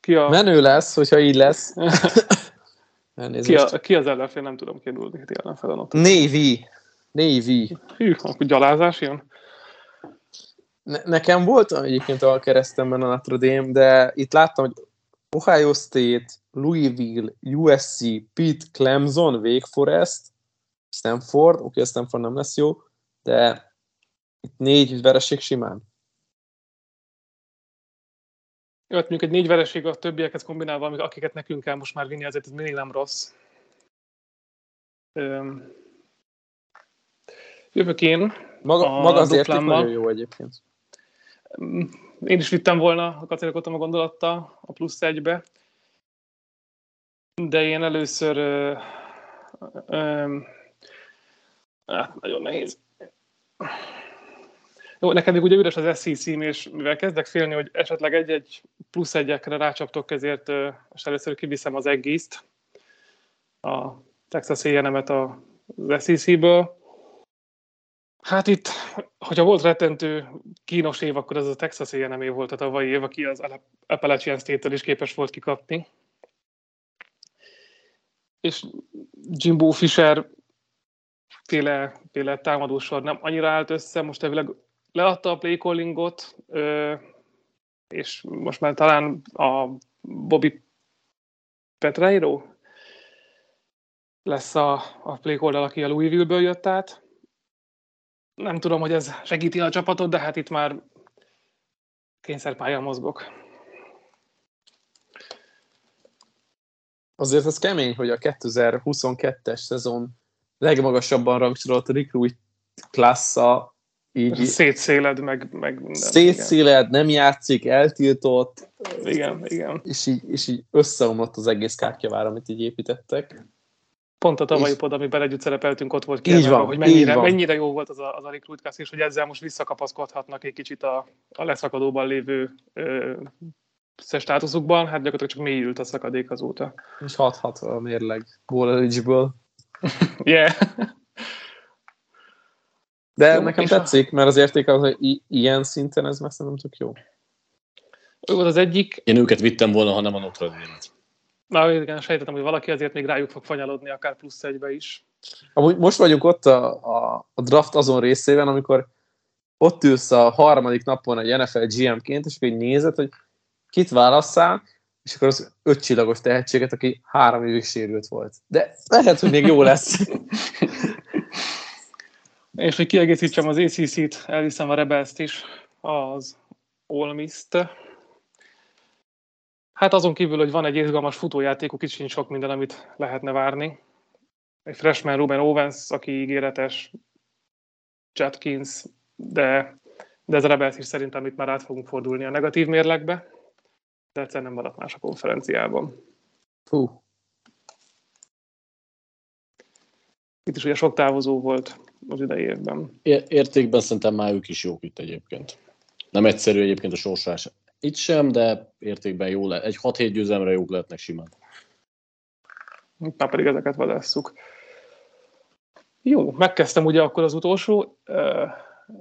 Ki, a, Menő lesz, hogyha így lesz. ki, a, ki az ellenfél, nem tudom ki a nulladik heti ellenfél a Notre Navy. Navy. Hű, akkor gyalázás jön. Ne- nekem volt egyébként a keresztemben a Notre Dame, de itt láttam, hogy Ohio State, Louisville, USC, Pitt, Clemson, Wake Forest, Stanford, oké, a Stanford nem lesz jó, de itt négy vereség simán. Jó, hát mondjuk egy négy vereség a többiekhez kombinálva, amik- akiket nekünk kell most már vinni, azért ez mindig nem rossz. Öm, Jövök én. Maga, maga az érték nagyon jó egyébként. Én is vittem volna, ha kacérkodtam a gondolattal a plusz egybe, de én először ö, ö, hát, nagyon nehéz. Jó, nekem még ugye üres az SC cím, és mivel kezdek félni, hogy esetleg egy-egy plusz egyekre rácsaptok, ezért most először kiviszem az egész a Texas A&M-et az SEC-ből. Hát itt, hogyha volt rettentő kínos év, akkor az a Texas A&M év volt a tavalyi év, aki az Appalachian State-től is képes volt kikapni. És Jimbo Fisher féle, féle támadósor nem annyira állt össze, most elvileg leadta a playcallingot, ö, és most már talán a Bobby Petrairo lesz a, a play oldal, aki a Louisville-ből jött át. Nem tudom, hogy ez segíti a csapatot, de hát itt már kényszerpálya mozgok. Azért ez kemény, hogy a 2022-es szezon legmagasabban rangsorolt recruit klassza így... Szétszéled, meg, meg minden. Szétszéled, nem játszik, eltiltott. Igen, igen. És így, és így összeomlott az egész kártyavár, amit így építettek. Pont a tavalyi és... pod, amiben együtt szerepeltünk, ott volt kiemelve, hogy mennyire, mennyire jó volt az a, az a recruit class, és hogy ezzel most visszakapaszkodhatnak egy kicsit a, a leszakadóban lévő ö, státuszukban, hát gyakorlatilag csak mélyült a szakadék azóta. És 6-6 a mérleg eligible. yeah. De jó, nekem tetszik, a... mert az érték az, hogy i- ilyen szinten ez messze nem tök jó. Ő volt az egyik. Én őket vittem volna, ha nem a Notre Dame-et. Na, igen, sejtettem, hogy valaki azért még rájuk fog fanyalodni, akár plusz egybe is. Amúgy most vagyunk ott a, a, a draft azon részében, amikor ott ülsz a harmadik napon egy NFL GM-ként, és így nézed, hogy kit válasszál, és akkor az öt csillagos tehetséget, aki három évig sérült volt. De lehet, hogy még jó lesz. és hogy kiegészítsem az ACC-t, elviszem a rebels is, az All Miss-t. Hát azon kívül, hogy van egy izgalmas futójátékuk, itt sincs sok minden, amit lehetne várni. Egy freshman Ruben Owens, aki ígéretes, Jatkins, de, de ez Rebels is szerintem itt már át fogunk fordulni a negatív mérlegbe de egyszer nem maradt más a konferenciában. Hú. Itt is ugye sok távozó volt az idei évben. Értékben szerintem már ők is jók itt egyébként. Nem egyszerű egyébként a sorsás itt sem, de értékben jó lehet. Egy 6-7 győzelemre jók lehetnek simán. Már pedig ezeket vadásszuk. Jó, megkezdtem ugye akkor az utolsó,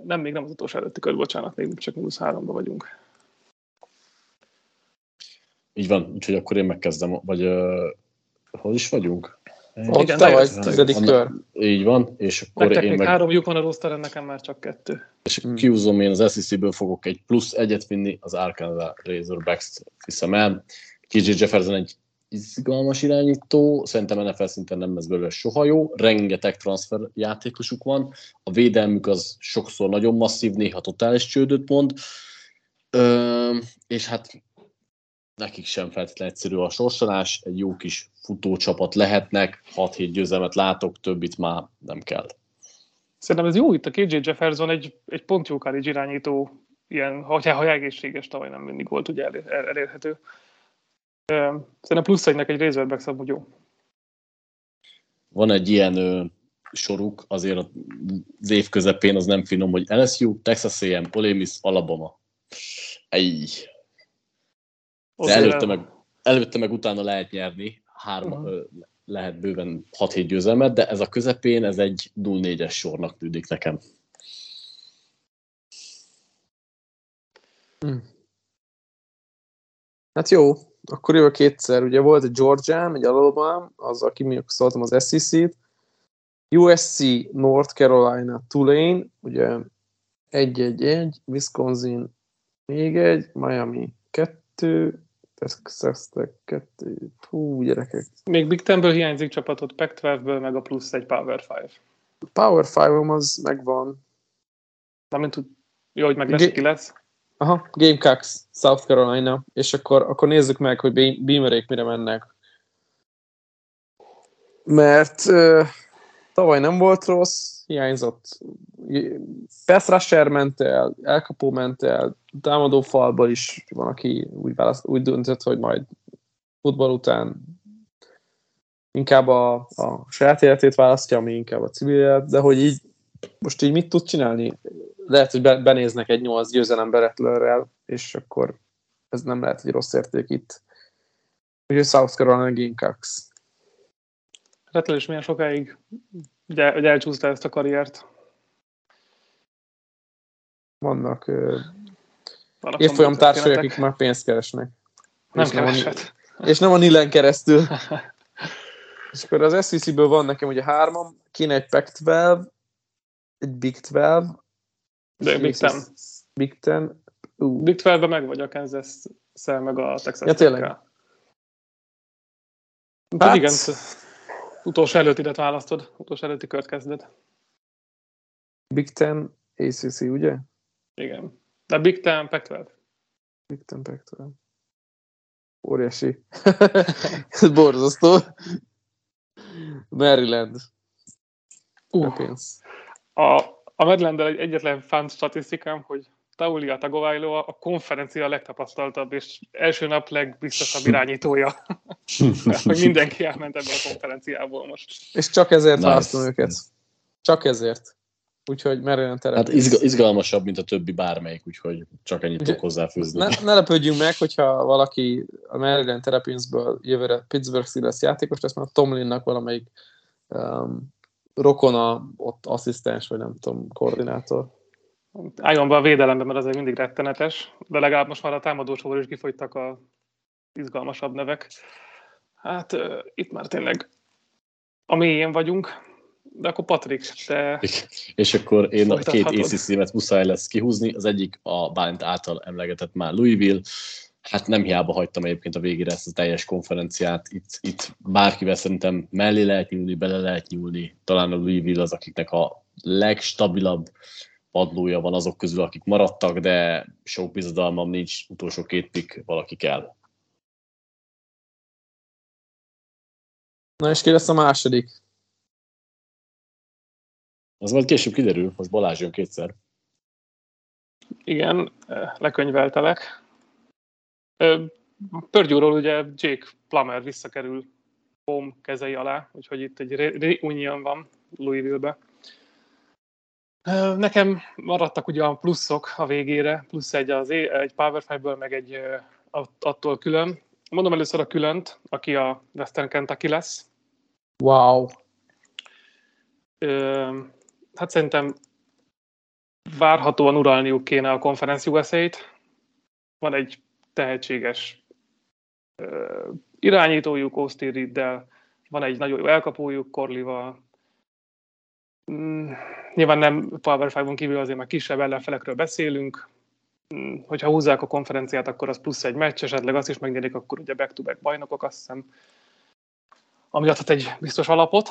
nem, még nem az utolsó előtti kör, bocsánat, még csak mínusz háromba vagyunk. Így van, úgyhogy akkor én megkezdem, vagy uh, hol is vagyunk? Ott Igen, te vagy, tizedik kör. Így van, és akkor Nektek én meg... három lyuk van a roster, nekem már csak kettő. És hmm. kiúzom én az SEC-ből fogok egy plusz egyet vinni, az Arkansas Razorbacks-t viszem el. KJ Jefferson egy izgalmas irányító, szerintem NFL szinten nem lesz belőle soha jó, rengeteg transfer játékosuk van, a védelmük az sokszor nagyon masszív, néha totális csődöt mond, Ö, és hát nekik sem feltétlenül egyszerű a sorsolás, egy jó kis futócsapat lehetnek, 6-7 győzelmet látok, többit már nem kell. Szerintem ez jó itt a KJ Jefferson, egy, egy pont jó college irányító, ilyen, ha, ha egészséges, tavaly nem mindig volt ugye elér, elérhető. Szerintem plusz egynek egy Razorback szabad jó. Van egy ilyen ö, soruk, azért az év közepén az nem finom, hogy LSU, Texas A&M, Ole Miss, Alabama. Ej, de előtte meg, előtte meg utána lehet nyerni, három, uh-huh. lehet bőven 6-7 győzelmet, de ez a közepén, ez egy 0-4-es sornak tűnik nekem. Hmm. Hát jó, akkor jövök kétszer. Ugye volt egy Georgia, egy Alabama, az, aki mi szóltam az SEC-t, USC, North Carolina, Tulane, ugye egy-egy-egy, Wisconsin még egy, Miami kettő, Texas Tech 2, hú, gyerekek. Még Big Ten-ből hiányzik csapatot, Pac-12-ből, meg a plusz egy Power 5. Power 5-om az megvan. mint tud, jó, hogy meg lesz, G- ki lesz. Aha, Gamecocks, South Carolina, és akkor, akkor nézzük meg, hogy Beamerék mire mennek. Mert uh, tavaly nem volt rossz, hiányzott pass rusher ment el, elkapó ment el, támadó falból is van, aki úgy, választ, úgy döntött, hogy majd futball után inkább a, a saját életét választja, ami inkább a civil de hogy így most így mit tud csinálni? Lehet, hogy benéznek egy nyolc győzelem Beretlőrrel, és akkor ez nem lehet egy rossz érték itt. Úgyhogy South Carolina Gamecocks. Rettler is milyen sokáig ugye, hogy elcsúszta ezt a karriert. Vannak uh, évfolyam társai, akik már pénzt keresnek. Nem és keveset. Nem a, és nem a Nilen keresztül. és akkor az SEC-ből van nekem ugye hármam, kéne egy Pac-12, egy Big 12, de Big Ten. Big Ten. Uh. Big 12-ben meg vagy a kansas meg a Texas Ja, tényleg. Hát igen, utolsó előttidet választod, utolsó előtti kört kezded. Big Ten, ACC, ugye? Igen. De Big Ten, Pac-12. Big Ten, Pac-12. Óriási. Ez borzasztó. Maryland. Uh. A, a maryland egy egyetlen fán statisztikám, hogy Taulia Tagovailoa a konferencia legtapasztaltabb és első nap legbiztosabb irányítója. hogy mindenki elment ebből a konferenciából most. És csak ezért nice. választom őket. Csak ezért. Úgyhogy Maryland Hát izga, izgalmasabb, mint a többi bármelyik, úgyhogy csak ennyit tudok hozzáfűzni. Ne, ne lepődjünk meg, hogyha valaki a Maryland Terrapinsből jövőre Pittsburgh Steelers játékos lesz, mert Tomlinnak valamelyik um, rokona, ott asszisztens, vagy nem tudom, koordinátor. Álljon be a védelembe, mert azért mindig rettenetes, de legalább most már a támadósóval is kifogytak a izgalmasabb nevek. Hát uh, itt már tényleg a mélyén vagyunk, de akkor Patrik, te... És akkor én a két ACC-met muszáj lesz kihúzni, az egyik a Bálint által emlegetett már Louisville, hát nem hiába hagytam egyébként a végére ezt a teljes konferenciát, itt, itt bárkivel szerintem mellé lehet nyúlni, bele lehet nyúlni, talán a Louisville az, akiknek a legstabilabb padlója van azok közül, akik maradtak, de sok bizodalmam nincs, utolsó két pick valaki kell. Na és ki lesz a második? Az majd később kiderül, most Balázs jön kétszer. Igen, lekönyveltelek. Pörgyúról ugye Jake Plummer visszakerül Home kezei alá, úgyhogy itt egy reunion van Louisville-be. Nekem maradtak ugye a pluszok a végére, plusz egy, az, egy Power 5-ből, meg egy attól külön. Mondom először a különt, aki a Western Kentucky lesz. Wow. Ö, hát szerintem várhatóan uralniuk kéne a Conference USA-t. Van egy tehetséges ö, irányítójuk Austin Riddel, van egy nagyon jó elkapójuk Korlival, Mm, nyilván nem Power 5-on kívül azért már kisebb ellenfelekről beszélünk. Mm, hogyha húzzák a konferenciát, akkor az plusz egy meccs, esetleg azt is megnyerik, akkor ugye back-to-back bajnokok, azt hiszem, ami adhat egy biztos alapot.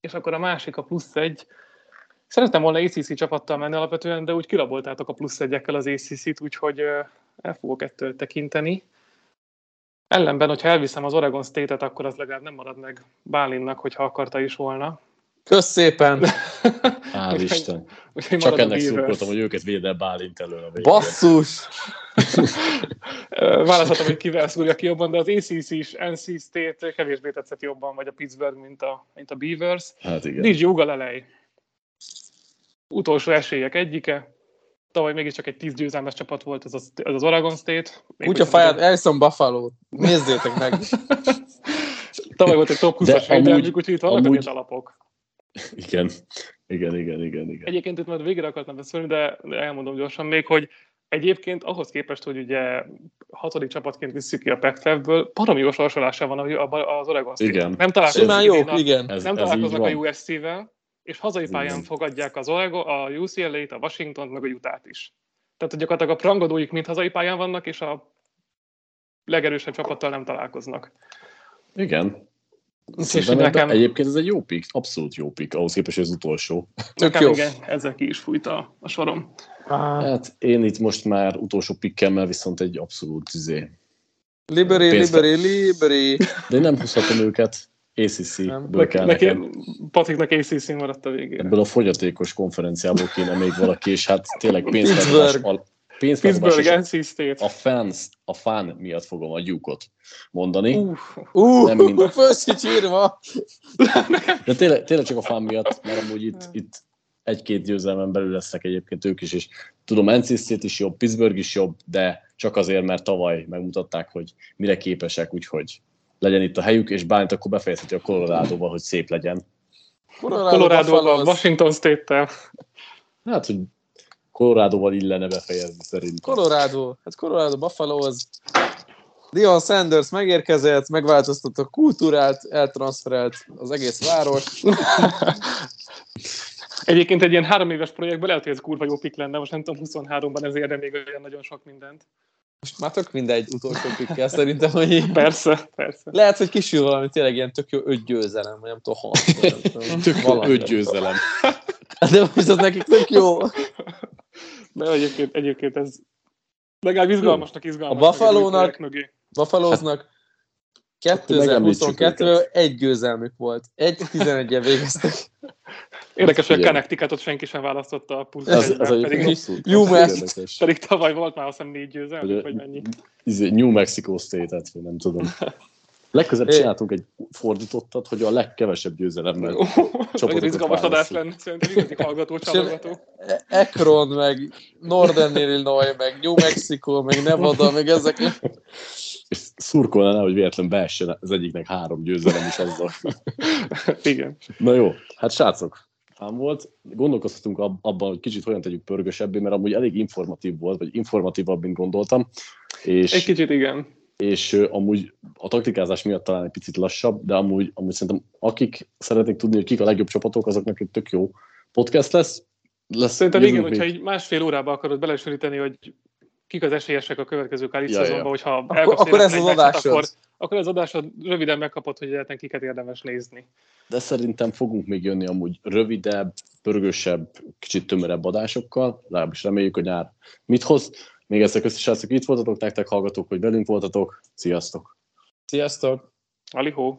És akkor a másik, a plusz egy, Szerettem volna ACC csapattal menni alapvetően, de úgy kiraboltátok a plusz egyekkel az ACC-t, úgyhogy el fogok ettől tekinteni. Ellenben, hogyha elviszem az Oregon State-et, akkor az legalább nem marad meg Bálinnak, hogyha akarta is volna. Kösz szépen! Hál' Isten. Csak ennek szurkoltam, hogy őket védel Bálint elől a végén. Basszus! Választhatom, hogy kivel szúrja ki jobban, de az ACC is NC State kevésbé tetszett jobban, vagy a Pittsburgh, mint a, mint a Beavers. Hát igen. Nincs Ugalelej. Utolsó esélyek egyike tavaly mégiscsak egy tíz győzelmes csapat volt ez az, ez az Oregon State. Kutyafáját, Elson Buffalo, nézzétek meg! tavaly volt egy top 20-as védelmük, úgyhogy itt vannak amúgy... alapok. Igen, igen, igen, igen, igen. Egyébként itt majd végre akartam beszélni, de elmondom gyorsan még, hogy egyébként ahhoz képest, hogy ugye hatodik csapatként visszük ki a pac ből baromi jó sorsolása van az Oregon State. Igen. Nem találkoznak, jó, igen. Ez, nem találkoznak a USC-vel, és hazai pályán fogadják az Oregon, a UCLA-t, a Washington, meg a Utah-t is. Tehát hogy gyakorlatilag a prangadóik mind hazai pályán vannak, és a legerősebb csapattal nem találkoznak. Igen. És nekem... Egyébként ez egy jó pick, abszolút jó pick, ahhoz képest, hogy az utolsó. Nekem jó. igen, ezzel ki is fújt a, a sorom. Hát én itt most már utolsó pikkemmel viszont egy abszolút izé. Liberi, liberi, liberi. De én nem húzhatom őket. Kell neki, nekem. Patriknak ACC maradt a végére. Ebből a fogyatékos konferenciából kéne még valaki, és hát tényleg pénzfeladás, pénzfeladás NC State. A fans, a fan miatt fogom a gyúkot mondani. Uh, uh, nem minden... írva. De tényleg, tényleg csak a fan miatt, mert amúgy itt, itt egy-két győzelmen belül lesznek egyébként ők is, és tudom, NC State is jobb, Pittsburgh is jobb, de csak azért, mert tavaly megmutatták, hogy mire képesek, úgyhogy legyen itt a helyük, és Bálint akkor befejezheti a Colorado-val, hogy szép legyen. Colorado-val, Washington State-tel. Hát, hogy Colorado-val illene befejezni szerintem. Colorado, hát Colorado Buffalo az Dion Sanders megérkezett, megváltoztatta a kultúrát, eltranszferelt az egész város. Egyébként egy ilyen három éves projektben lehet, hogy ez kurva jó pik lenne, most nem tudom, 23-ban ez érde még olyan nagyon sok mindent. Most már tök mindegy utolsó pikkel szerintem, hogy Persze, persze. lehet, hogy kisül valami tényleg ilyen tök jó öt győzelem, vagy nem tudom, hat. vagy nem tudom, Tök jó valami. öt győzelem. De most az nekik tök jó. De egyébként, egyébként ez legalább izgalmasnak izgalmas. A Buffalo-nak-. Buffalóznak megemlítsük 2022-ből egy győzelmük volt. Egy 11 végeztek. Érdekes, hogy a. Connecticut-ot senki sem választotta a pulsz Ez, ez pedig, érdekes. pedig tavaly volt már azt hiszem négy Hogy győzelmük, a- vagy mennyi. Izé, New Mexico State-et, vagy nem tudom. Legközelebb csináltunk egy fordítottat, hogy a legkevesebb győzelemmel Nagyon csapatokat izgalmas adás lenne, szerintem igazi hallgató, csalogató. E- Akron, meg Northern Illinois, meg New Mexico, meg Nevada, meg ezek. És szurkolná, hogy véletlen beessen az egyiknek három győzelem is azzal. Igen. Na jó, hát srácok, fán volt. Gondolkoztatunk ab- abban, hogy kicsit hogyan tegyük pörgösebbé, mert amúgy elég informatív volt, vagy informatívabb, mint gondoltam. És, Egy kicsit igen. és ö, amúgy a taktikázás miatt talán egy picit lassabb, de amúgy, amúgy szerintem akik szeretnék tudni, hogy kik a legjobb csapatok, azoknak egy tök jó podcast lesz. lesz Szerintem igen, hogyha így másfél órába akarod belesülíteni, hogy kik az esélyesek a következő Kálít Ja, ja. szezonban, hogyha Akkor, akkor ez az adásod. akkor, akkor ez adásod röviden megkapod, hogy egyáltalán kiket érdemes nézni. de szerintem fogunk még jönni amúgy rövidebb, pörgősebb, kicsit tömörebb adásokkal, legalábbis reméljük, hogy nyár mit hoz. Még egyszer köszönöm, srácok, itt voltatok, nektek hallgatók, hogy velünk voltatok. Sziasztok! Sziasztok! Alihó.